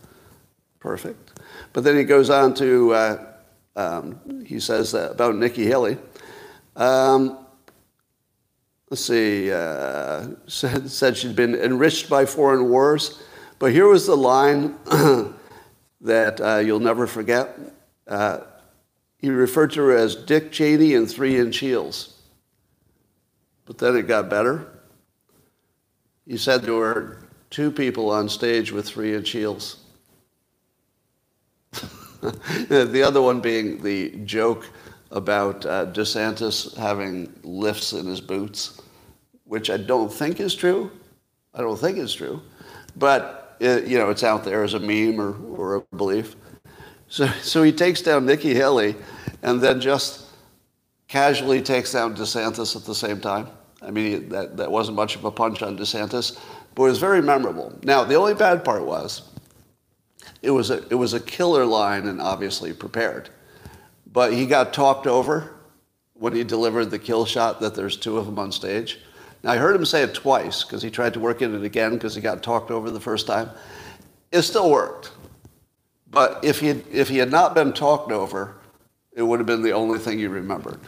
Perfect. But then he goes on to uh, um, he says about Nikki Haley. Um, let's see, uh, said, said she'd been enriched by foreign wars. But here was the line that uh, you'll never forget. Uh, he referred to her as Dick Cheney and three inch heels. But then it got better. He said there were two people on stage with three inch heels. the other one being the joke about uh, DeSantis having lifts in his boots, which I don't think is true. I don't think it's true, but it, you know, it's out there as a meme or, or a belief. So, so he takes down Nikki Haley, and then just casually takes down DeSantis at the same time. I mean, that, that wasn't much of a punch on DeSantis, but it was very memorable. Now, the only bad part was it was a, it was a killer line and obviously prepared. But he got talked over when he delivered the kill shot that there's two of them on stage. Now, I heard him say it twice because he tried to work in it again because he got talked over the first time. It still worked. But if he, had, if he had not been talked over, it would have been the only thing you remembered.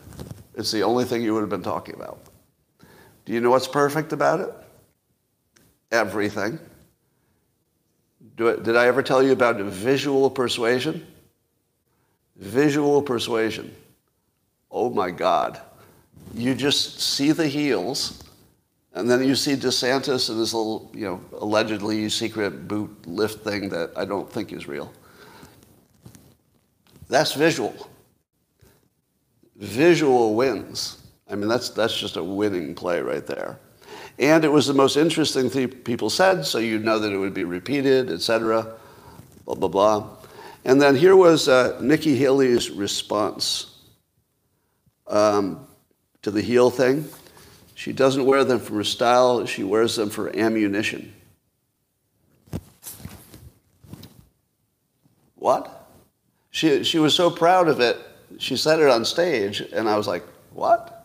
It's the only thing you would have been talking about. Do you know what's perfect about it? Everything. It, did I ever tell you about visual persuasion? Visual persuasion. Oh my God. You just see the heels, and then you see DeSantis and this little, you know, allegedly secret boot lift thing that I don't think is real. That's visual. Visual wins. I mean, that's, that's just a winning play right there. And it was the most interesting thing people said, so you know that it would be repeated, etc. Blah, blah, blah. And then here was uh, Nikki Haley's response um, to the heel thing. She doesn't wear them for style, she wears them for ammunition. What? She, she was so proud of it, she said it on stage, and I was like, what?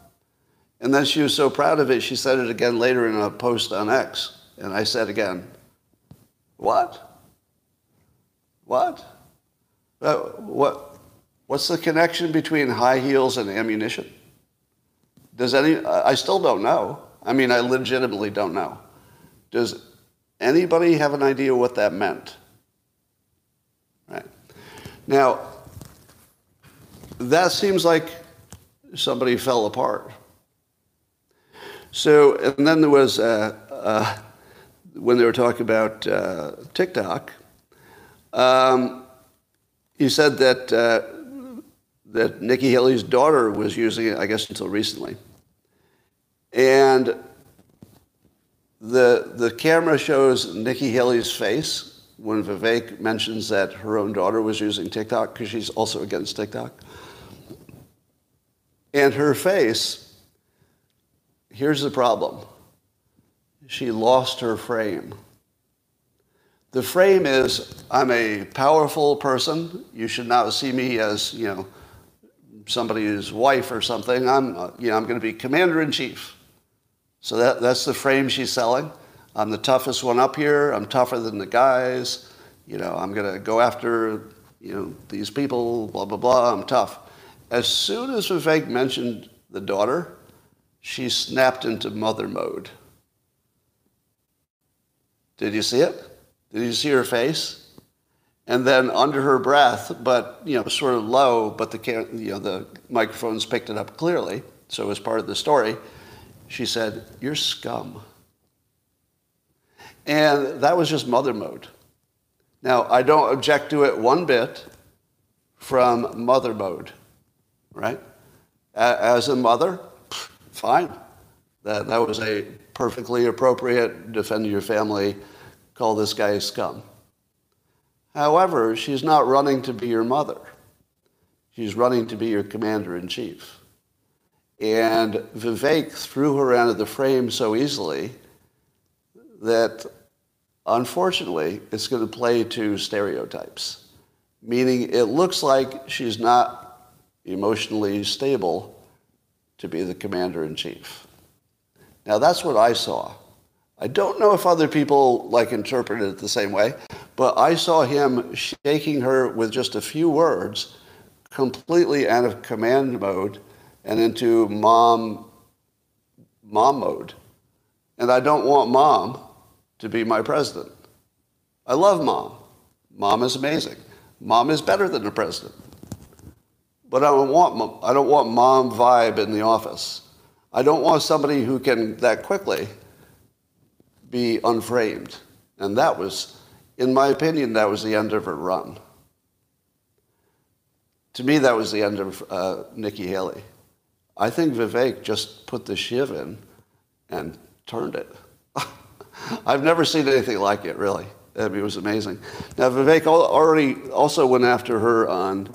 And then she was so proud of it, she said it again later in a post on X. And I said again, What? What? Uh, what? What's the connection between high heels and ammunition? Does any, I still don't know. I mean, I legitimately don't know. Does anybody have an idea what that meant? Right. Now, that seems like somebody fell apart. So, and then there was, uh, uh, when they were talking about uh, TikTok, um, he said that, uh, that Nikki Haley's daughter was using it, I guess, until recently. And the, the camera shows Nikki Haley's face when Vivek mentions that her own daughter was using TikTok because she's also against TikTok. And her face Here's the problem she lost her frame. The frame is I'm a powerful person. You should not see me as, you know, somebody's wife or something. I'm, you know, I'm going to be commander in chief. So that, that's the frame she's selling. I'm the toughest one up here. I'm tougher than the guys. You know, I'm going to go after, you know, these people, blah, blah, blah. I'm tough. As soon as Vivek mentioned the daughter, she snapped into mother mode. Did you see it? Did you see her face? And then under her breath, but you know, sort of low, but the you know the microphones picked it up clearly, so it was part of the story. She said, "You're scum," and that was just mother mode. Now I don't object to it one bit from mother mode, right? As a mother, fine. That, that was a perfectly appropriate defend your family, call this guy scum. However, she's not running to be your mother. She's running to be your commander in chief. And Vivek threw her out of the frame so easily that unfortunately it's going to play to stereotypes, meaning it looks like she's not emotionally stable to be the commander in chief. Now that's what I saw. I don't know if other people like interpreted it the same way, but I saw him shaking her with just a few words, completely out of command mode and into mom mom mode. And I don't want mom to be my president. I love mom. Mom is amazing. Mom is better than the president. But I don't want I don't want mom vibe in the office. I don't want somebody who can that quickly be unframed. And that was, in my opinion, that was the end of her run. to me, that was the end of uh, Nikki Haley. I think Vivek just put the shiv in and turned it. I've never seen anything like it, really. I mean, it was amazing. Now, Vivek already also went after her on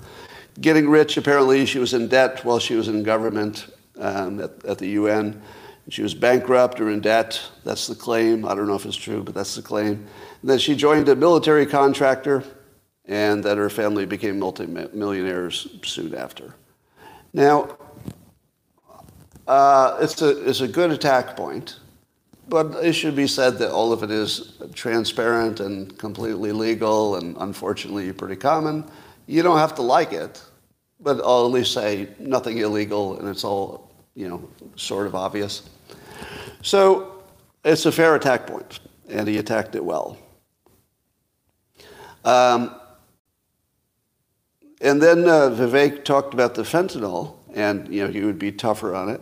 getting rich. Apparently, she was in debt while she was in government um, at, at the UN. She was bankrupt or in debt. That's the claim. I don't know if it's true, but that's the claim. And then she joined a military contractor, and that her family became multimillionaires soon after. Now, uh, it's, a, it's a good attack point. But it should be said that all of it is transparent and completely legal and unfortunately pretty common. You don't have to like it, but I'll at least say nothing illegal and it's all, you know, sort of obvious. So it's a fair attack point, and he attacked it well. Um, and then uh, Vivek talked about the fentanyl, and you know he would be tougher on it.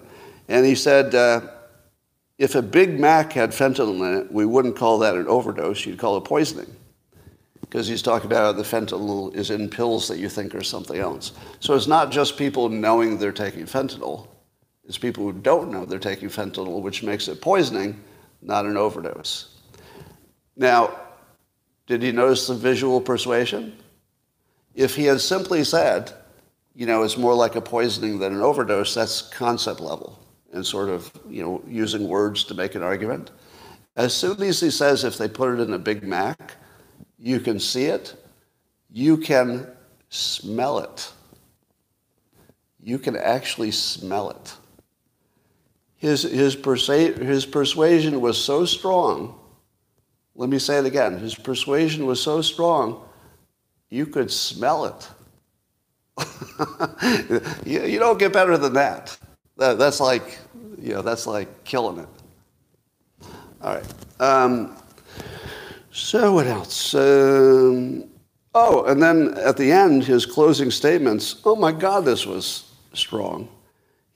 And he said, uh, if a Big Mac had fentanyl in it, we wouldn't call that an overdose, you'd call it poisoning. Because he's talking about how the fentanyl is in pills that you think are something else. So it's not just people knowing they're taking fentanyl, it's people who don't know they're taking fentanyl, which makes it poisoning, not an overdose. Now, did he notice the visual persuasion? If he had simply said, you know, it's more like a poisoning than an overdose, that's concept level and sort of, you know, using words to make an argument. As soon as he says if they put it in a Big Mac, you can see it, you can smell it. You can actually smell it. His, his, persa- his persuasion was so strong. Let me say it again. His persuasion was so strong, you could smell it. you, you don't get better than that. That, that's like, you know, that's like killing it. All right. Um, so what else? Um, oh, and then at the end, his closing statements. Oh my God, this was strong.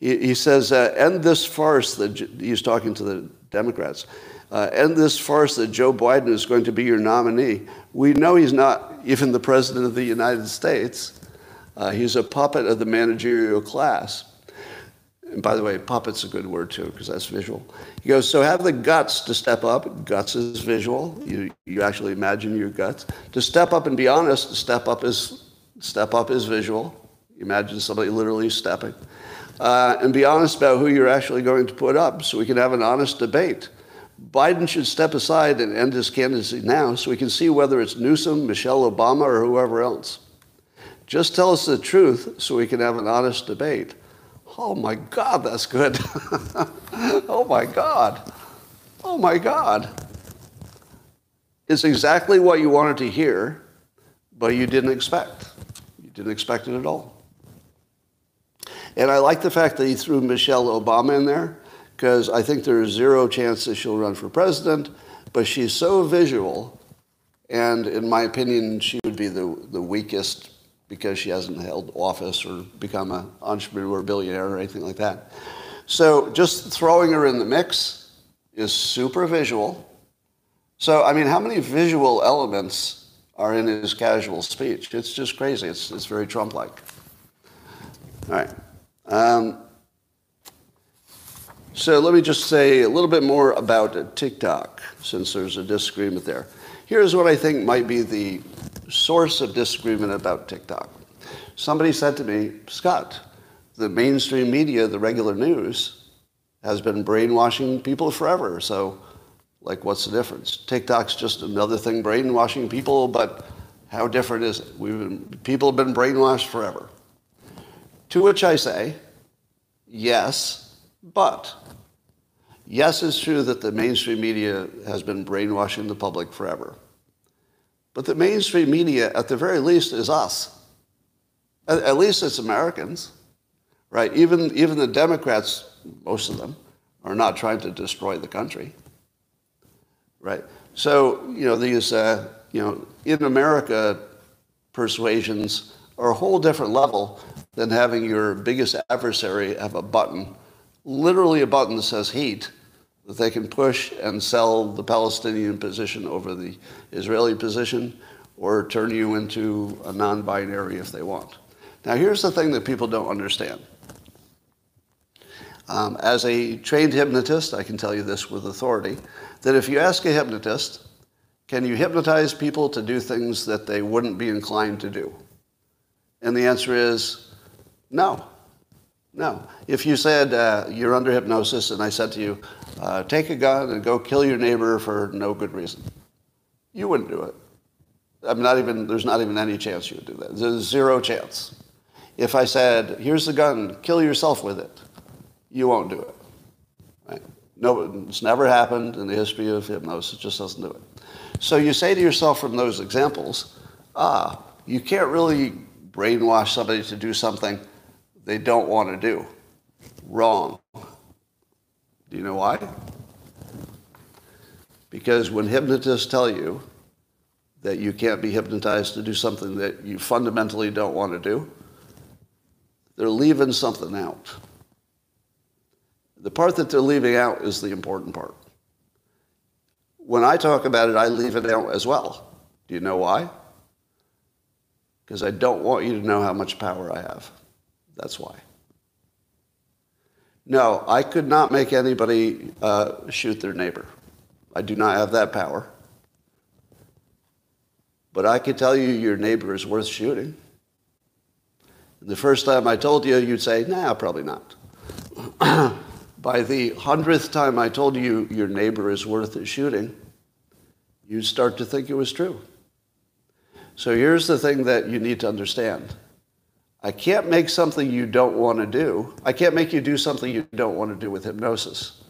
He, he says, uh, "End this farce." That he's talking to the Democrats. Uh, end this farce that Joe Biden is going to be your nominee. We know he's not even the president of the United States. Uh, he's a puppet of the managerial class. And by the way, puppet's a good word too, because that's visual. He goes, so have the guts to step up. Guts is visual. You, you actually imagine your guts. To step up and be honest, step up is, step up is visual. Imagine somebody literally stepping. Uh, and be honest about who you're actually going to put up so we can have an honest debate. Biden should step aside and end his candidacy now so we can see whether it's Newsom, Michelle Obama, or whoever else. Just tell us the truth so we can have an honest debate. Oh my God, that's good. oh my God. Oh my God. It's exactly what you wanted to hear, but you didn't expect. You didn't expect it at all. And I like the fact that he threw Michelle Obama in there because I think there's zero chance that she'll run for president, but she's so visual, and in my opinion, she would be the, the weakest because she hasn't held office or become an entrepreneur, billionaire, or anything like that. So just throwing her in the mix is super visual. So, I mean, how many visual elements are in his casual speech? It's just crazy. It's, it's very Trump like. All right. Um, so let me just say a little bit more about TikTok, since there's a disagreement there. Here's what I think might be the source of disagreement about TikTok. Somebody said to me, Scott, the mainstream media, the regular news, has been brainwashing people forever. So, like, what's the difference? TikTok's just another thing brainwashing people, but how different is it? We've been, people have been brainwashed forever. To which I say, yes, but. Yes, it's true that the mainstream media has been brainwashing the public forever. But the mainstream media, at the very least, is us. At, at least it's Americans, right? Even, even the Democrats, most of them, are not trying to destroy the country, right? So, you know, these, uh, you know, in America, persuasions are a whole different level than having your biggest adversary have a button, literally a button that says heat, that they can push and sell the Palestinian position over the Israeli position or turn you into a non binary if they want. Now, here's the thing that people don't understand. Um, as a trained hypnotist, I can tell you this with authority that if you ask a hypnotist, can you hypnotize people to do things that they wouldn't be inclined to do? And the answer is no. No. If you said uh, you're under hypnosis and I said to you, uh, take a gun and go kill your neighbor for no good reason, you wouldn't do it. I'm not even, there's not even any chance you would do that. There's zero chance. If I said, here's the gun, kill yourself with it, you won't do it. Right? No, it's never happened in the history of hypnosis. It just doesn't do it. So you say to yourself from those examples, ah, you can't really brainwash somebody to do something they don't want to do. Wrong. Do you know why? Because when hypnotists tell you that you can't be hypnotized to do something that you fundamentally don't want to do, they're leaving something out. The part that they're leaving out is the important part. When I talk about it, I leave it out as well. Do you know why? Because I don't want you to know how much power I have. That's why. No, I could not make anybody uh, shoot their neighbor. I do not have that power. But I can tell you your neighbor is worth shooting. The first time I told you, you'd say, nah, probably not. By the hundredth time I told you your neighbor is worth shooting, you'd start to think it was true. So here's the thing that you need to understand. I can't make something you don't want to do. I can't make you do something you don't want to do with hypnosis.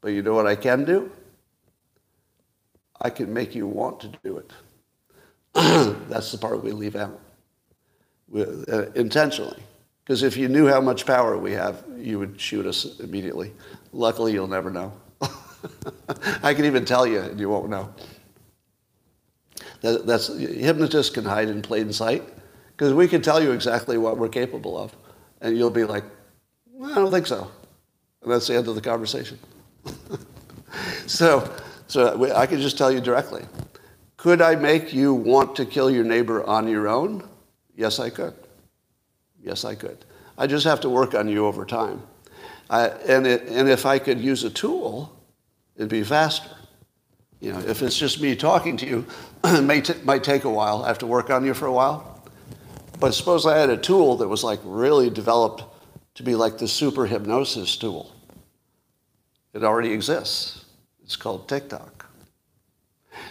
But you know what I can do? I can make you want to do it. That's the part we leave out uh, intentionally. Because if you knew how much power we have, you would shoot us immediately. Luckily, you'll never know. I can even tell you, and you won't know. That, that's hypnotists can hide in plain sight because we can tell you exactly what we're capable of, and you'll be like, well, I don't think so, and that's the end of the conversation. so, so I can just tell you directly. Could I make you want to kill your neighbor on your own? Yes, I could. Yes, I could. I just have to work on you over time. I, and, it, and if I could use a tool, it'd be faster. You know, if it's just me talking to you, it may t- might take a while. I have to work on you for a while. But suppose I had a tool that was like really developed to be like the super hypnosis tool. It already exists. It's called TikTok.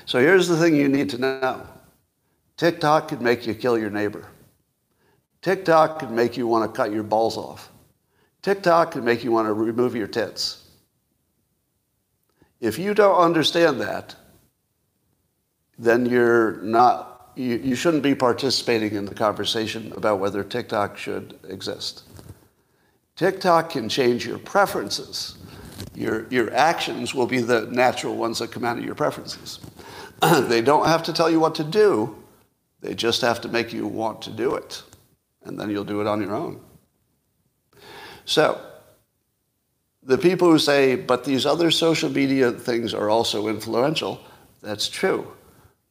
So here's the thing you need to know TikTok could make you kill your neighbor. TikTok could make you want to cut your balls off. TikTok could make you want to remove your tits. If you don't understand that, then you're not, you, you shouldn't be participating in the conversation about whether TikTok should exist. TikTok can change your preferences. Your, your actions will be the natural ones that come out of your preferences. they don't have to tell you what to do, they just have to make you want to do it. And then you'll do it on your own. So, the people who say, but these other social media things are also influential, that's true.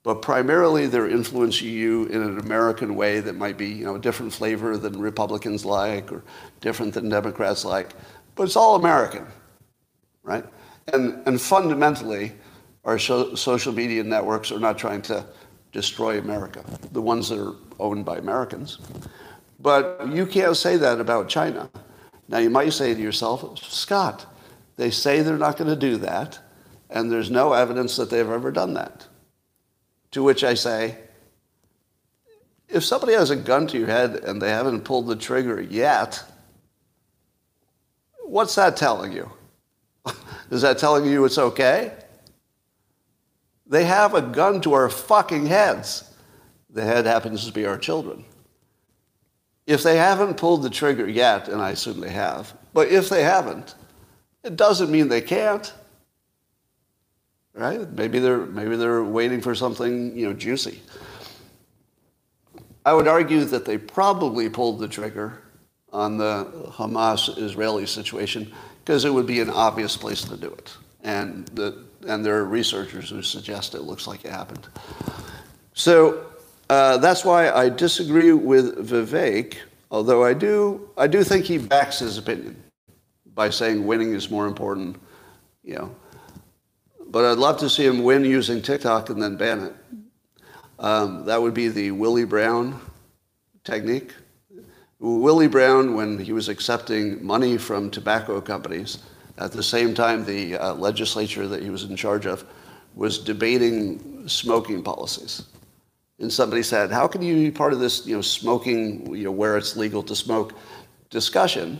But primarily they're influencing you in an American way that might be you know, a different flavor than Republicans like or different than Democrats like. But it's all American, right? And, and fundamentally, our social media networks are not trying to destroy America, the ones that are owned by Americans. But you can't say that about China. Now, you might say to yourself, Scott, they say they're not going to do that, and there's no evidence that they've ever done that. To which I say, if somebody has a gun to your head and they haven't pulled the trigger yet, what's that telling you? Is that telling you it's okay? They have a gun to our fucking heads. The head happens to be our children. If they haven't pulled the trigger yet, and I assume they have, but if they haven't, it doesn't mean they can't. Right? Maybe they're, maybe they're waiting for something you know, juicy. I would argue that they probably pulled the trigger on the Hamas Israeli situation because it would be an obvious place to do it. And the, and there are researchers who suggest it looks like it happened. So uh, that's why I disagree with Vivek Although I do, I do think he backs his opinion by saying winning is more important, you know. But I'd love to see him win using TikTok and then ban it. Um, that would be the Willie Brown technique. Willie Brown, when he was accepting money from tobacco companies, at the same time the uh, legislature that he was in charge of was debating smoking policies. And somebody said, how can you be part of this, you know, smoking, you know, where it's legal to smoke discussion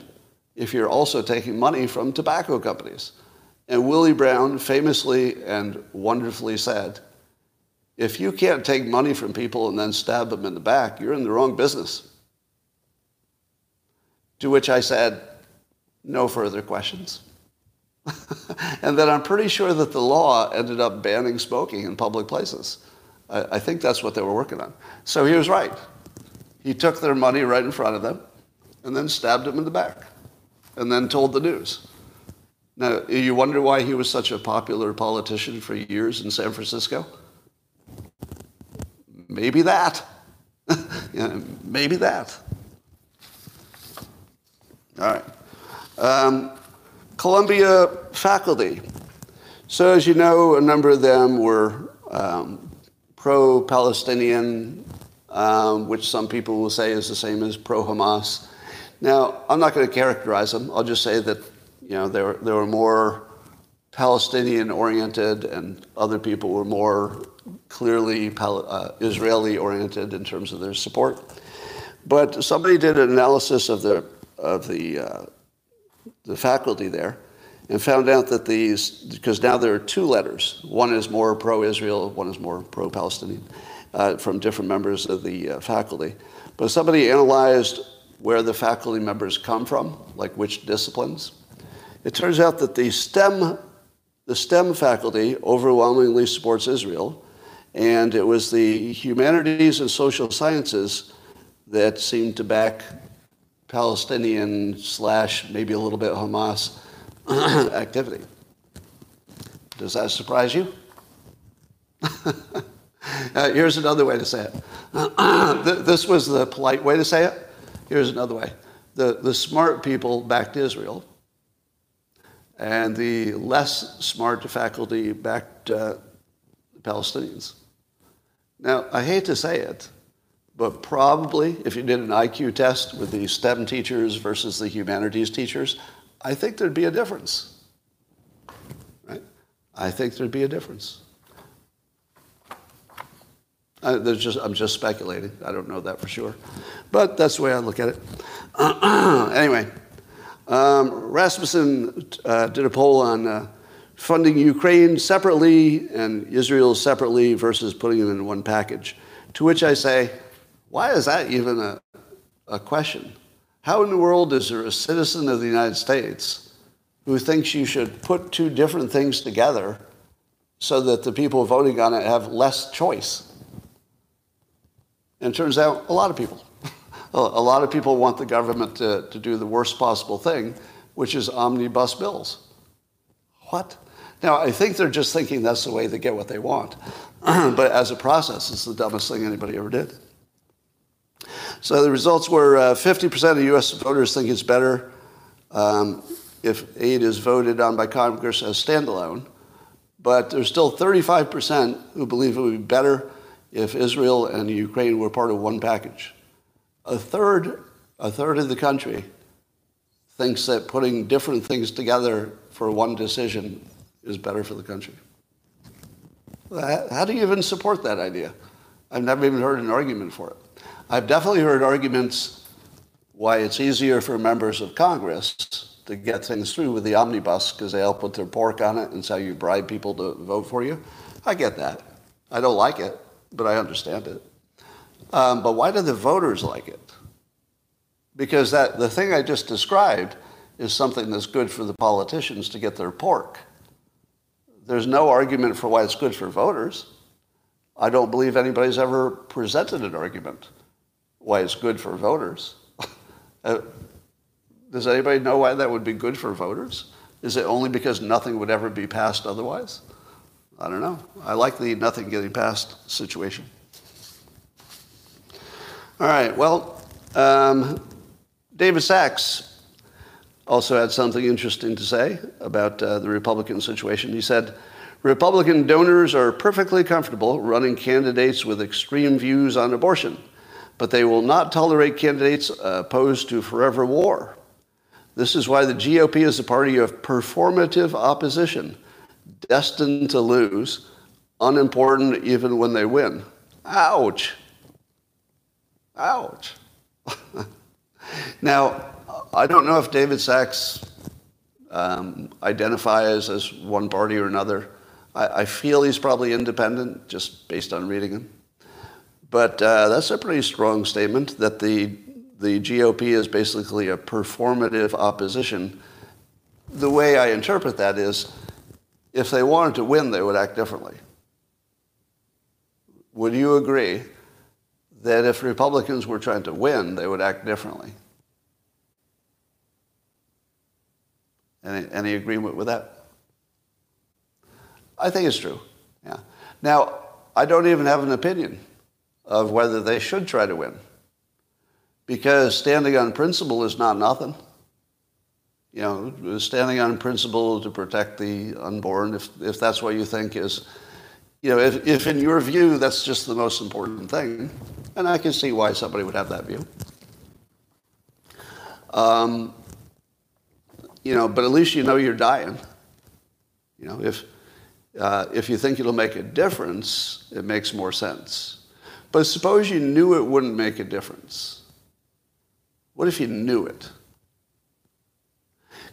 if you're also taking money from tobacco companies? And Willie Brown famously and wonderfully said, if you can't take money from people and then stab them in the back, you're in the wrong business. To which I said, no further questions. and then I'm pretty sure that the law ended up banning smoking in public places. I, I think that's what they were working on. So he was right. He took their money right in front of them and then stabbed them in the back and then told the news. Now, you wonder why he was such a popular politician for years in San Francisco? Maybe that. yeah, maybe that. All right. Um, Columbia faculty. So, as you know, a number of them were um, pro Palestinian, um, which some people will say is the same as pro Hamas. Now, I'm not going to characterize them. I'll just say that you know, they were, were more Palestinian oriented, and other people were more clearly uh, Israeli oriented in terms of their support. But somebody did an analysis of the, of the uh, the faculty there and found out that these, because now there are two letters, one is more pro Israel, one is more pro Palestinian, uh, from different members of the uh, faculty. But somebody analyzed where the faculty members come from, like which disciplines. It turns out that the STEM, the STEM faculty overwhelmingly supports Israel, and it was the humanities and social sciences that seemed to back Palestinian slash maybe a little bit Hamas activity. Does that surprise you? uh, here's another way to say it. this was the polite way to say it. Here's another way. The, the smart people backed Israel, and the less smart faculty backed uh, Palestinians. Now, I hate to say it, but probably, if you did an IQ test with the STEM teachers versus the humanities teachers, I think there'd be a difference. Right? I think there'd be a difference. I, just, I'm just speculating. I don't know that for sure. But that's the way I look at it. anyway, um, Rasmussen uh, did a poll on uh, funding Ukraine separately and Israel separately versus putting them in one package. To which I say, why is that even a, a question? How in the world is there a citizen of the United States who thinks you should put two different things together so that the people voting on it have less choice? And it turns out a lot of people. A lot of people want the government to, to do the worst possible thing, which is omnibus bills. What? Now, I think they're just thinking that's the way they get what they want. but as a process, it's the dumbest thing anybody ever did. So the results were uh, 50% of U.S. voters think it's better um, if aid is voted on by Congress as standalone, but there's still 35% who believe it would be better if Israel and Ukraine were part of one package. A third, a third of the country thinks that putting different things together for one decision is better for the country. How do you even support that idea? I've never even heard an argument for it. I've definitely heard arguments why it's easier for members of Congress to get things through with the omnibus because they all put their pork on it and so you bribe people to vote for you. I get that. I don't like it, but I understand it. Um, but why do the voters like it? Because that the thing I just described is something that's good for the politicians to get their pork. There's no argument for why it's good for voters. I don't believe anybody's ever presented an argument why it's good for voters. uh, does anybody know why that would be good for voters? Is it only because nothing would ever be passed otherwise? I don't know. I like the nothing getting passed situation. All right, well, um, David Sacks also had something interesting to say about uh, the Republican situation. He said, Republican donors are perfectly comfortable running candidates with extreme views on abortion, but they will not tolerate candidates opposed to forever war. This is why the GOP is a party of performative opposition, destined to lose, unimportant even when they win. Ouch. Ouch. now, I don't know if David Sacks um, identifies as one party or another. I, I, feel he's probably independent, just based on reading him. But uh, that's a pretty strong statement that the the GOP is basically a performative opposition. The way I interpret that is if they wanted to win, they would act differently. Would you agree that if Republicans were trying to win, they would act differently? Any, any agreement with that? I think it's true. Yeah. Now, I don't even have an opinion of whether they should try to win because standing on principle is not nothing. You know, standing on principle to protect the unborn, if, if that's what you think is, you know, if, if in your view that's just the most important thing, and I can see why somebody would have that view. Um, you know, but at least you know you're dying. You know, if, uh, if you think it'll make a difference, it makes more sense. But suppose you knew it wouldn't make a difference. What if you knew it?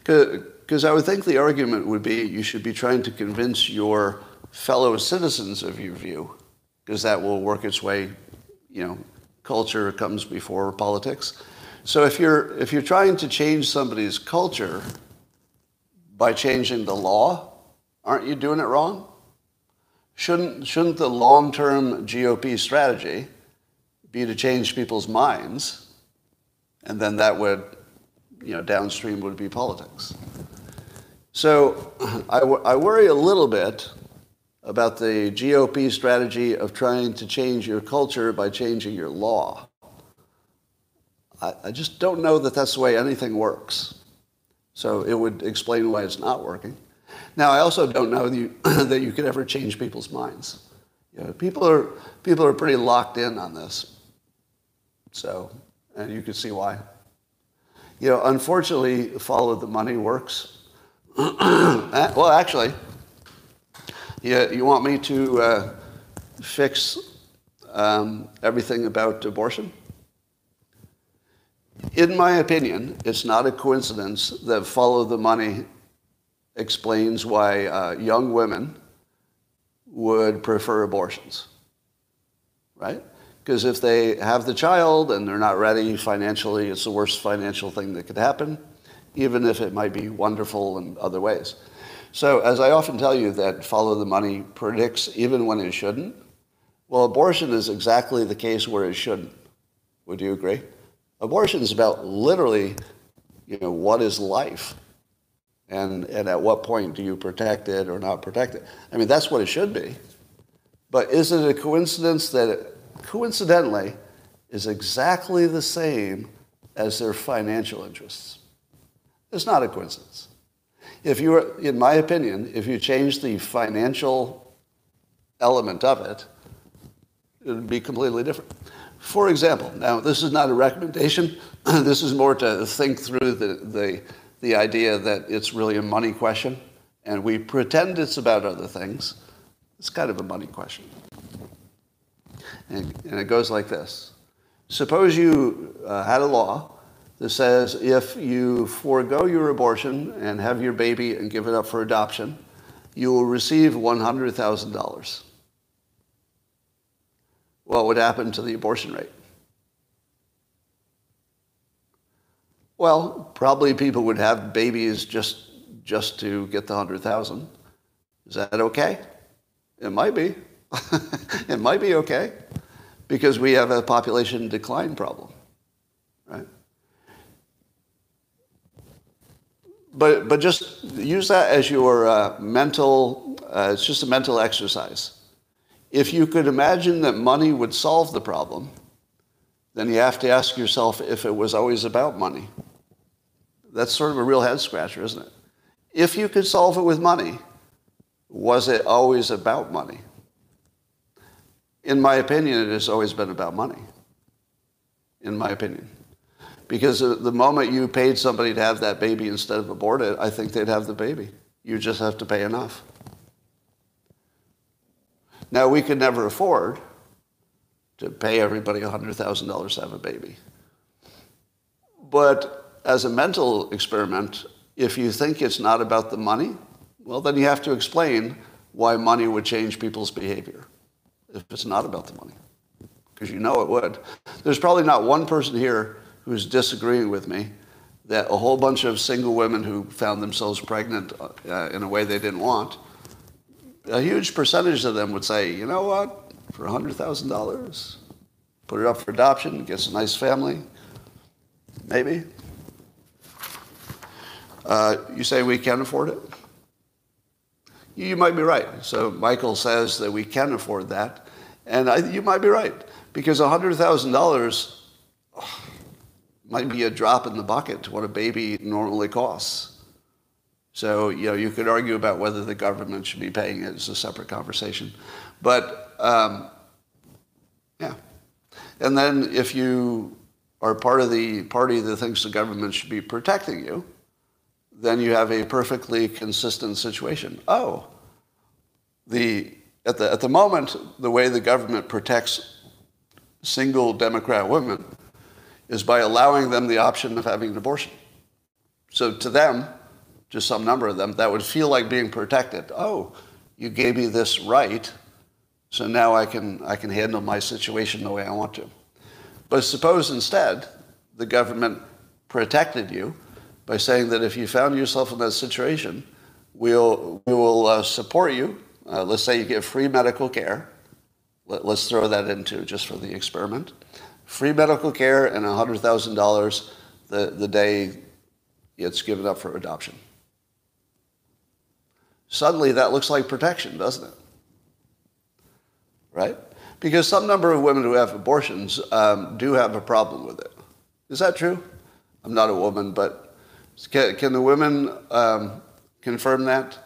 Because I would think the argument would be you should be trying to convince your fellow citizens of your view, because that will work its way, you know, culture comes before politics. So if you're, if you're trying to change somebody's culture by changing the law, aren't you doing it wrong? Shouldn't, shouldn't the long-term GOP strategy be to change people's minds and then that would, you know, downstream would be politics. So I, I worry a little bit about the GOP strategy of trying to change your culture by changing your law. I, I just don't know that that's the way anything works. So it would explain why it's not working. Now, I also don't know that you, that you could ever change people's minds. You know, people, are, people are pretty locked in on this. So and you can see why. You know, unfortunately, follow the money works. well, actually, you, you want me to uh, fix um, everything about abortion? In my opinion, it's not a coincidence that follow the money explains why uh, young women would prefer abortions, right? Because if they have the child and they're not ready financially, it's the worst financial thing that could happen, even if it might be wonderful in other ways. So, as I often tell you, that follow the money predicts even when it shouldn't. Well, abortion is exactly the case where it shouldn't. Would you agree? Abortion is about literally, you know, what is life? And, and at what point do you protect it or not protect it? I mean, that's what it should be. But is it a coincidence that it, coincidentally, is exactly the same as their financial interests. It's not a coincidence. If you were, in my opinion, if you change the financial element of it, it would be completely different. For example, now this is not a recommendation. this is more to think through the, the, the idea that it's really a money question, and we pretend it's about other things. It's kind of a money question. And, and it goes like this Suppose you uh, had a law that says if you forego your abortion and have your baby and give it up for adoption, you will receive $100,000. What would happen to the abortion rate? Well, probably people would have babies just, just to get the 100,000. Is that okay? It might be. it might be okay because we have a population decline problem, right? But, but just use that as your uh, mental, uh, it's just a mental exercise. If you could imagine that money would solve the problem, then you have to ask yourself if it was always about money. That's sort of a real head scratcher, isn't it? If you could solve it with money, was it always about money? In my opinion, it has always been about money. In my opinion. Because the moment you paid somebody to have that baby instead of abort it, I think they'd have the baby. You just have to pay enough. Now, we could never afford to pay everybody $100,000 to have a baby. But as a mental experiment, if you think it's not about the money, well, then you have to explain why money would change people's behavior if it's not about the money, because you know it would. There's probably not one person here who's disagreeing with me that a whole bunch of single women who found themselves pregnant uh, in a way they didn't want, a huge percentage of them would say, you know what, for $100,000, put it up for adoption, gets a nice family, maybe. Uh, you say we can afford it? You might be right. So Michael says that we can afford that. And I, you might be right, because $100,000 might be a drop in the bucket to what a baby normally costs. So, you know, you could argue about whether the government should be paying it. It's a separate conversation. But, um, yeah. And then if you are part of the party that thinks the government should be protecting you, then you have a perfectly consistent situation. Oh, the, at, the, at the moment, the way the government protects single Democrat women is by allowing them the option of having an abortion. So to them, just some number of them, that would feel like being protected. Oh, you gave me this right, so now I can, I can handle my situation the way I want to. But suppose instead the government protected you by saying that if you found yourself in that situation, we'll, we will uh, support you. Uh, let's say you get free medical care. Let, let's throw that into just for the experiment. Free medical care and $100,000 the, the day it's given up for adoption. Suddenly that looks like protection, doesn't it? Right? Because some number of women who have abortions um, do have a problem with it. Is that true? I'm not a woman, but can, can the women um, confirm that?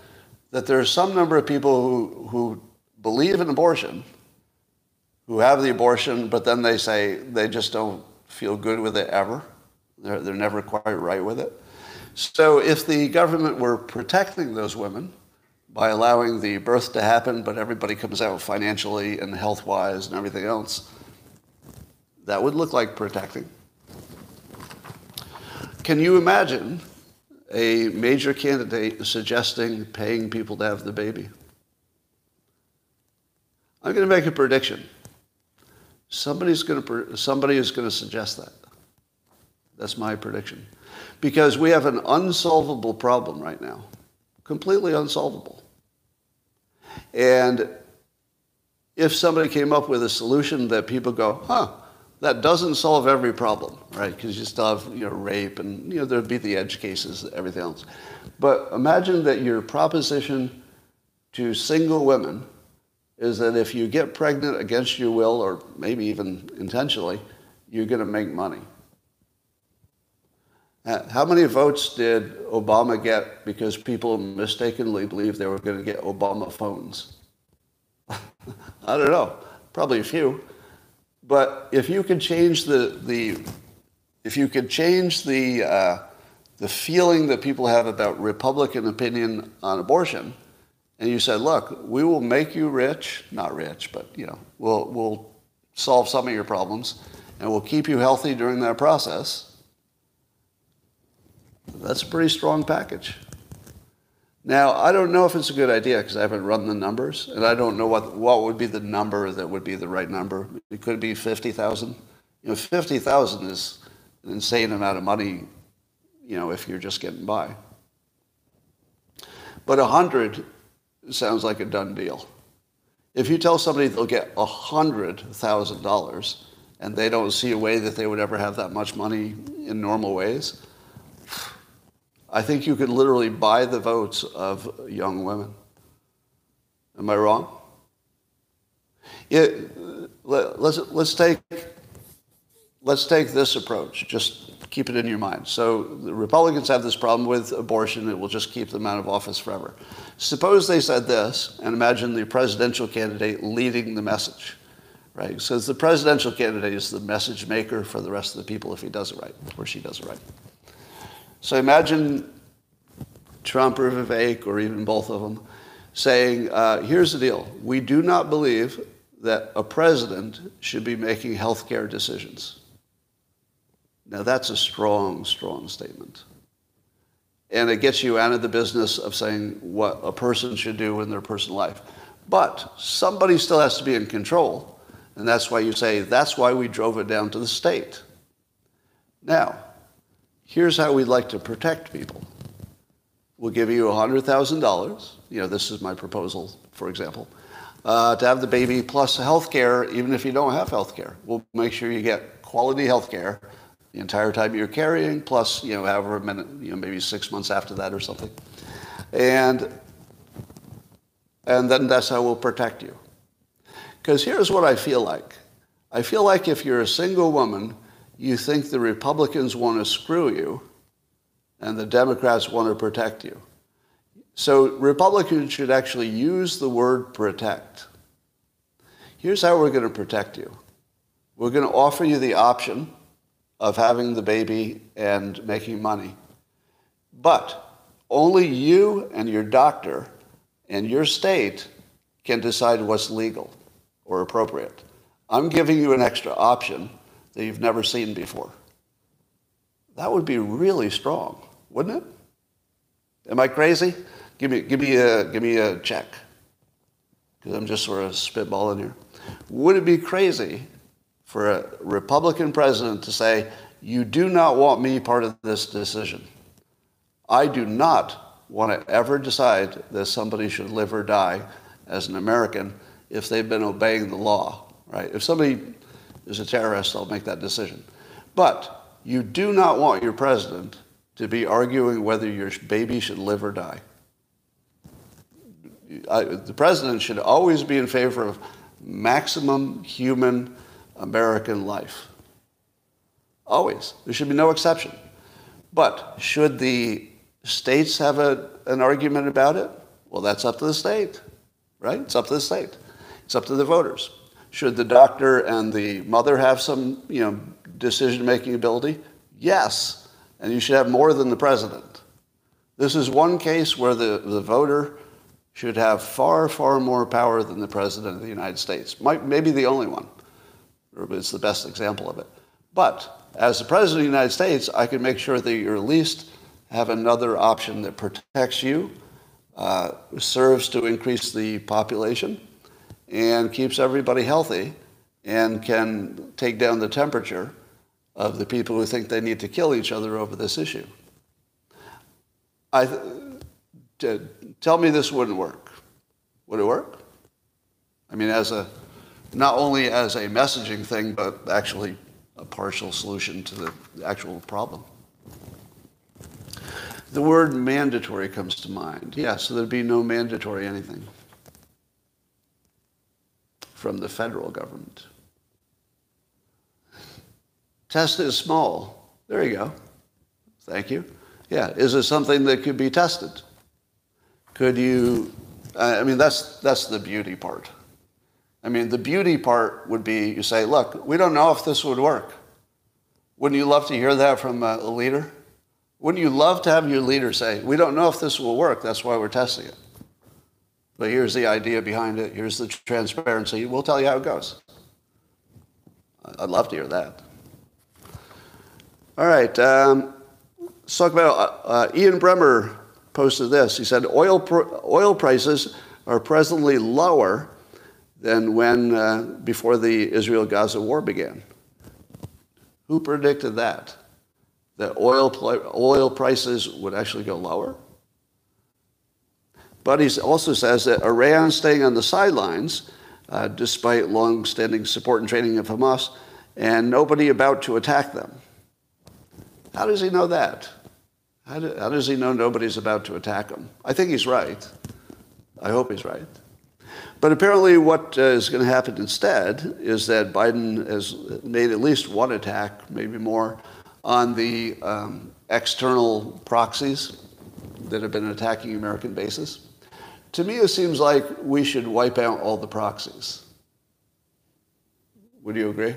That there are some number of people who, who believe in abortion, who have the abortion, but then they say they just don't feel good with it ever. They're, they're never quite right with it. So if the government were protecting those women by allowing the birth to happen, but everybody comes out financially and health-wise and everything else, that would look like protecting. Can you imagine a major candidate suggesting paying people to have the baby? I'm going to make a prediction. Somebody's going to, somebody is going to suggest that. That's my prediction. Because we have an unsolvable problem right now, completely unsolvable. And if somebody came up with a solution that people go, huh, that doesn't solve every problem, right? Because you still have you know, rape and you know, there'd be the edge cases, everything else. But imagine that your proposition to single women is that if you get pregnant against your will, or maybe even intentionally, you're going to make money. Uh, how many votes did Obama get because people mistakenly believed they were going to get Obama phones? I don't know. Probably a few. But if you could change the, the if you could change the, uh, the feeling that people have about Republican opinion on abortion, and you said, look, we will make you rich, not rich, but you know, we'll, we'll solve some of your problems, and we'll keep you healthy during that process, that's a pretty strong package. Now, I don't know if it's a good idea because I haven't run the numbers, and I don't know what, what would be the number that would be the right number. It could be 50,000. You know, 50,000 is an insane amount of money, you know, if you're just getting by. But 100 sounds like a done deal. If you tell somebody they'll get $100,000 and they don't see a way that they would ever have that much money in normal ways, I think you could literally buy the votes of young women. Am I wrong? It, let, us let's take let's take this approach. Just keep it in your mind. So the Republicans have this problem with abortion. It will just keep them out of office forever. Suppose they said this, and imagine the presidential candidate leading the message, right? So the presidential candidate is the message maker for the rest of the people if he does it right, or she does it right. So imagine Trump or Vivek, or even both of them, saying, uh, here's the deal. We do not believe that a president should be making health care decisions. Now, that's a strong, strong statement. And it gets you out of the business of saying what a person should do in their personal life. But somebody still has to be in control. And that's why you say, that's why we drove it down to the state. Now, here's how we'd like to protect people. We'll give you $100,000. You know, this is my proposal, for example, uh, to have the baby plus health care, even if you don't have health care. We'll make sure you get quality health care the entire time you're carrying, plus, you know, however minute, you know, maybe six months after that or something. And, and then that's how we'll protect you. Because here's what I feel like. I feel like if you're a single woman, you think the Republicans want to screw you and the Democrats want to protect you. So Republicans should actually use the word protect. Here's how we're going to protect you. We're going to offer you the option of having the baby and making money. But only you and your doctor and your state can decide what's legal or appropriate. I'm giving you an extra option that you've never seen before. That would be really strong, wouldn't it? Am I crazy? Give me, give me, a, give me a check. Because I'm just sort of spitballing here. Would it be crazy for a Republican president to say, You do not want me part of this decision. I do not want to ever decide that somebody should live or die as an American if they've been obeying the law, right? If somebody is a terrorist, I'll make that decision. But you do not want your president to be arguing whether your baby should live or die. I, the president should always be in favor of maximum human American life. Always. There should be no exception. But should the states have a, an argument about it? Well, that's up to the state, right? It's up to the state. It's up to the voters. Should the doctor and the mother have some, you know, decision-making ability? Yes. And you should have more than the president. This is one case where the, the voter should have far, far more power than the president of the United States. Might, maybe the only one it's the best example of it. But as the President of the United States, I can make sure that you at least have another option that protects you, uh, serves to increase the population, and keeps everybody healthy, and can take down the temperature of the people who think they need to kill each other over this issue. I, t- tell me this wouldn't work. Would it work? I mean, as a not only as a messaging thing, but actually a partial solution to the actual problem. The word mandatory comes to mind. Yeah, so there'd be no mandatory anything from the federal government. Test is small. There you go. Thank you. Yeah, is it something that could be tested? Could you, I mean, that's, that's the beauty part. I mean, the beauty part would be you say, look, we don't know if this would work. Wouldn't you love to hear that from a leader? Wouldn't you love to have your leader say, we don't know if this will work, that's why we're testing it. But here's the idea behind it, here's the transparency, we'll tell you how it goes. I'd love to hear that. All right, um, let's talk about uh, uh, Ian Bremmer posted this. He said, oil, pr- oil prices are presently lower than when uh, before the Israel-Gaza war began. Who predicted that? That oil, oil prices would actually go lower? But he also says that Iran staying on the sidelines, uh, despite long-standing support and training of Hamas, and nobody about to attack them. How does he know that? How, do, how does he know nobody's about to attack him? I think he's right. I hope he's right. But apparently, what uh, is going to happen instead is that Biden has made at least one attack, maybe more, on the um, external proxies that have been attacking American bases. To me, it seems like we should wipe out all the proxies. Would you agree?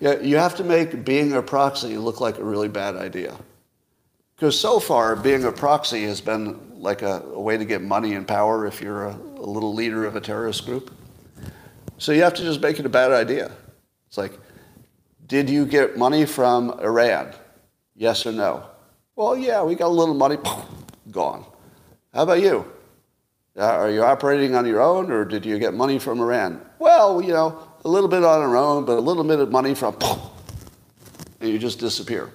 Yeah, you have to make being a proxy look like a really bad idea. Because so far, being a proxy has been like a, a way to get money and power if you're a, a little leader of a terrorist group. So you have to just make it a bad idea. It's like, did you get money from Iran? Yes or no? Well, yeah, we got a little money, gone. How about you? Uh, are you operating on your own or did you get money from Iran? Well, you know, a little bit on our own, but a little bit of money from, and you just disappear.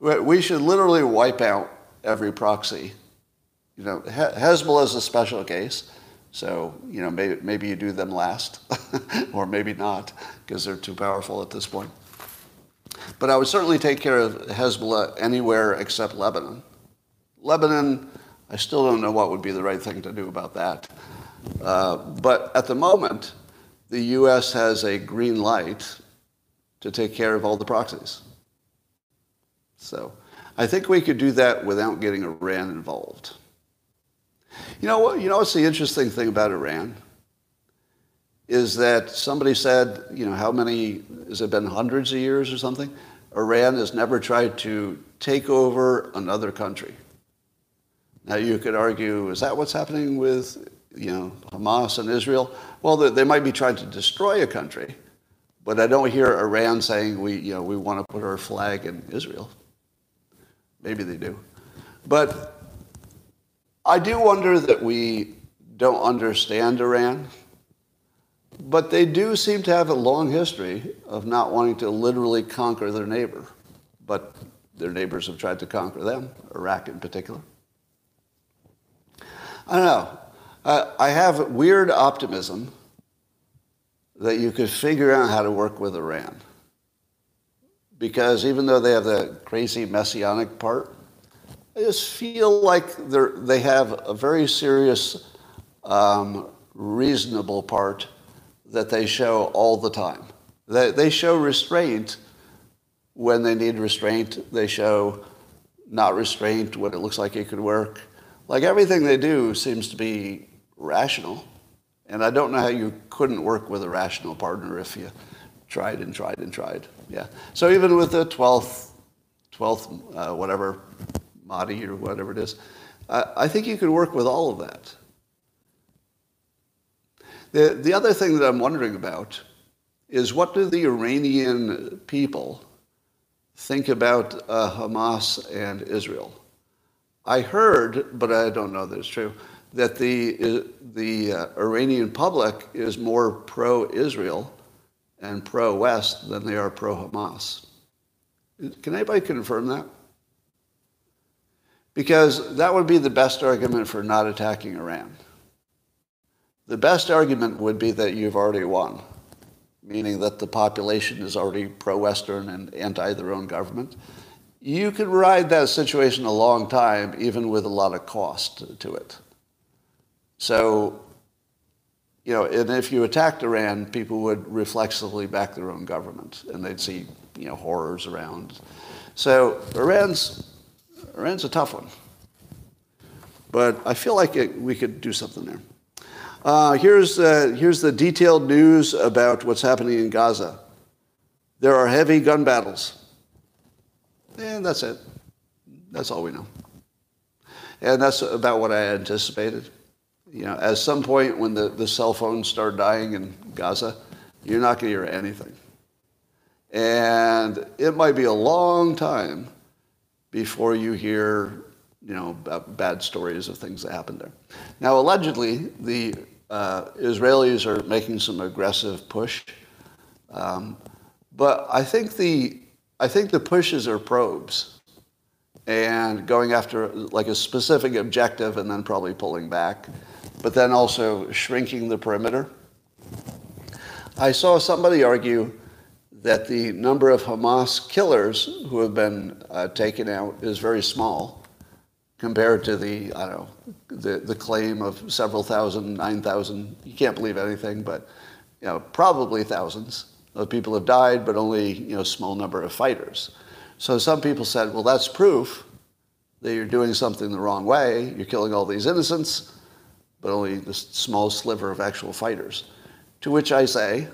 We should literally wipe out every proxy. You know, Hezbollah is a special case, so you know maybe, maybe you do them last, or maybe not, because they're too powerful at this point. But I would certainly take care of Hezbollah anywhere except Lebanon. Lebanon, I still don't know what would be the right thing to do about that. Uh, but at the moment, the U.S. has a green light to take care of all the proxies. So I think we could do that without getting Iran involved. You know what? You know what's the interesting thing about Iran? Is that somebody said, you know, how many, has it been hundreds of years or something? Iran has never tried to take over another country. Now you could argue, is that what's happening with you know, Hamas and Israel? Well, they, might be trying to destroy a country, but I don't hear Iran saying we, you know, we want to put our flag in Israel. Maybe they do. But I do wonder that we don't understand Iran, but they do seem to have a long history of not wanting to literally conquer their neighbor. But their neighbors have tried to conquer them, Iraq in particular. I don't know. Uh, I have weird optimism that you could figure out how to work with Iran. Because even though they have the crazy messianic part, I just feel like they have a very serious, um, reasonable part that they show all the time. They, they show restraint when they need restraint. They show not restraint when it looks like it could work. Like everything they do seems to be rational. And I don't know how you couldn't work with a rational partner if you tried and tried and tried. Yeah. So even with the 12th, 12th, uh, whatever, Mahdi or whatever it is, uh, I think you could work with all of that. The, the other thing that I'm wondering about is what do the Iranian people think about uh, Hamas and Israel? I heard, but I don't know that it's true, that the, the uh, Iranian public is more pro-Israel and pro-West than they are pro-Hamas. Can anybody confirm that? Because that would be the best argument for not attacking Iran. The best argument would be that you've already won, meaning that the population is already pro-Western and anti their own government. You could ride that situation a long time, even with a lot of cost to it. So, you know, and if you attacked Iran, people would reflexively back their own government, and they'd see, you know, horrors around. So Iran's Iran's a tough one, but I feel like it, we could do something there. Uh, here's uh, here's the detailed news about what's happening in Gaza. There are heavy gun battles, and that's it. That's all we know, and that's about what I anticipated you know, at some point when the, the cell phones start dying in Gaza, you're not going to hear anything. And it might be a long time before you hear, you know, bad stories of things that happened there. Now, allegedly, the uh, Israelis are making some aggressive push, um, but I think the I think the pushes are probes and going after like a specific objective and then probably pulling back but then also shrinking the perimeter. I saw somebody argue that the number of Hamas killers who have been uh, taken out is very small, compared to the, I don't know, the, the claim of several thousand, 9,000. You can't believe anything, but you know, probably thousands of people have died, but only you know, small number of fighters. So some people said, well, that's proof that you're doing something the wrong way. You're killing all these innocents, but only this small sliver of actual fighters. To which I say,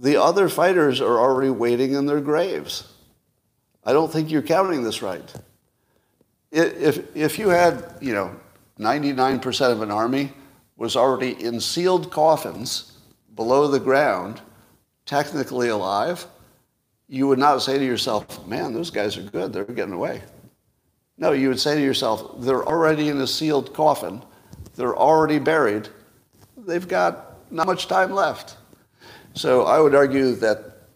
the other fighters are already waiting in their graves. I don't think you're counting this right. If, if you had, you know, 99% of an army was already in sealed coffins below the ground, technically alive, you would not say to yourself, man, those guys are good, they're getting away. No, you would say to yourself, they're already in a sealed coffin, they're already buried, they've got not much time left. So I would argue that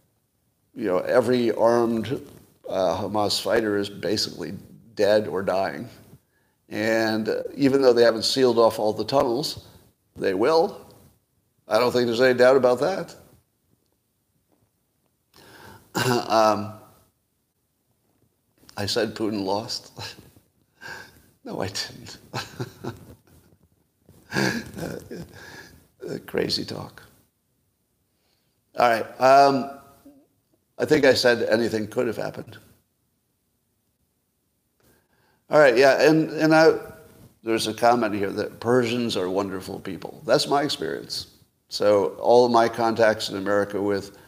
you know every armed uh, Hamas fighter is basically dead or dying, and uh, even though they haven't sealed off all the tunnels, they will. I don't think there's any doubt about that. um, I said Putin lost. no, I didn't. uh, crazy talk. All right. Um, I think I said anything could have happened. All right. Yeah. And, and I, there's a comment here that Persians are wonderful people. That's my experience. So all of my contacts in America with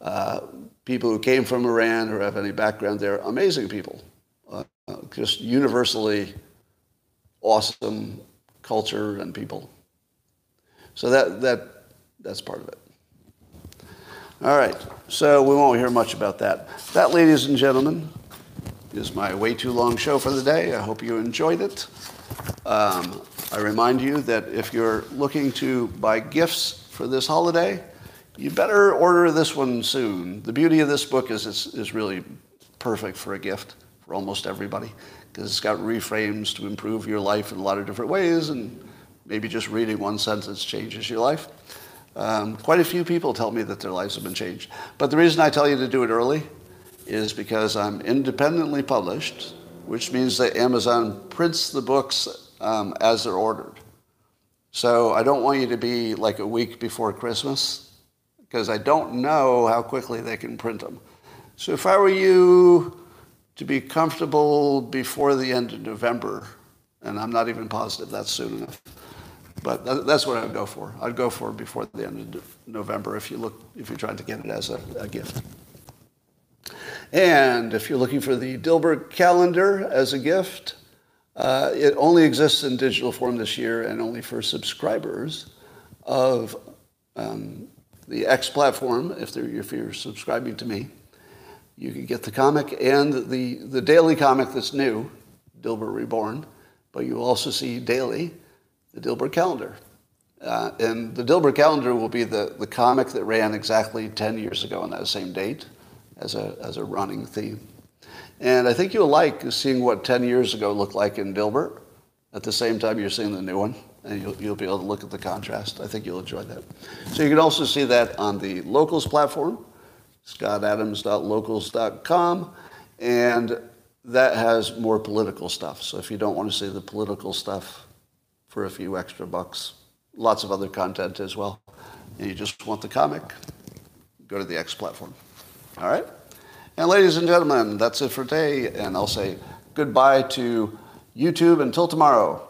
uh, people who came from Iran or have any background there, amazing people. Uh, just universally awesome culture and people. So that, that, that's part of it. All right, so we won't hear much about that. That, ladies and gentlemen, is my way too long show for the day. I hope you enjoyed it. Um, I remind you that if you're looking to buy gifts for this holiday, you better order this one soon. The beauty of this book is it's, is really perfect for a gift for almost everybody because it's got reframes to improve your life in a lot of different ways, and maybe just reading one sentence changes your life. Um, quite a few people tell me that their lives have been changed. But the reason I tell you to do it early is because I'm independently published, which means that Amazon prints the books um, as they're ordered. So I don't want you to be like a week before Christmas because I don't know how quickly they can print them. So if I were you to be comfortable before the end of November, and I'm not even positive that's soon enough, but that's what I'd go for. I'd go for before the end of November if you look if you're trying to get it as a, a gift. And if you're looking for the Dilbert calendar as a gift, uh, it only exists in digital form this year and only for subscribers of um, the X platform. If, if you're subscribing to me, you can get the comic and the, the daily comic that's new, Dilbert Reborn, but you also see daily the Dilbert calendar. Uh, and the Dilbert calendar will be the, the comic that ran exactly 10 years ago on that same date as a, as a running theme. And I think you'll like seeing what 10 years ago looked like in Dilbert. At the same time, you're seeing the new one, and you'll, you'll be able to look at the contrast. I think you'll enjoy that. So you can also see that on the Locals platform, scottadams.locals.com, and that has more political stuff. So if you don't want to see the political stuff, for a few extra bucks. Lots of other content as well. And you just want the comic, go to the X platform. All right? And ladies and gentlemen, that's it for today. And I'll say goodbye to YouTube until tomorrow.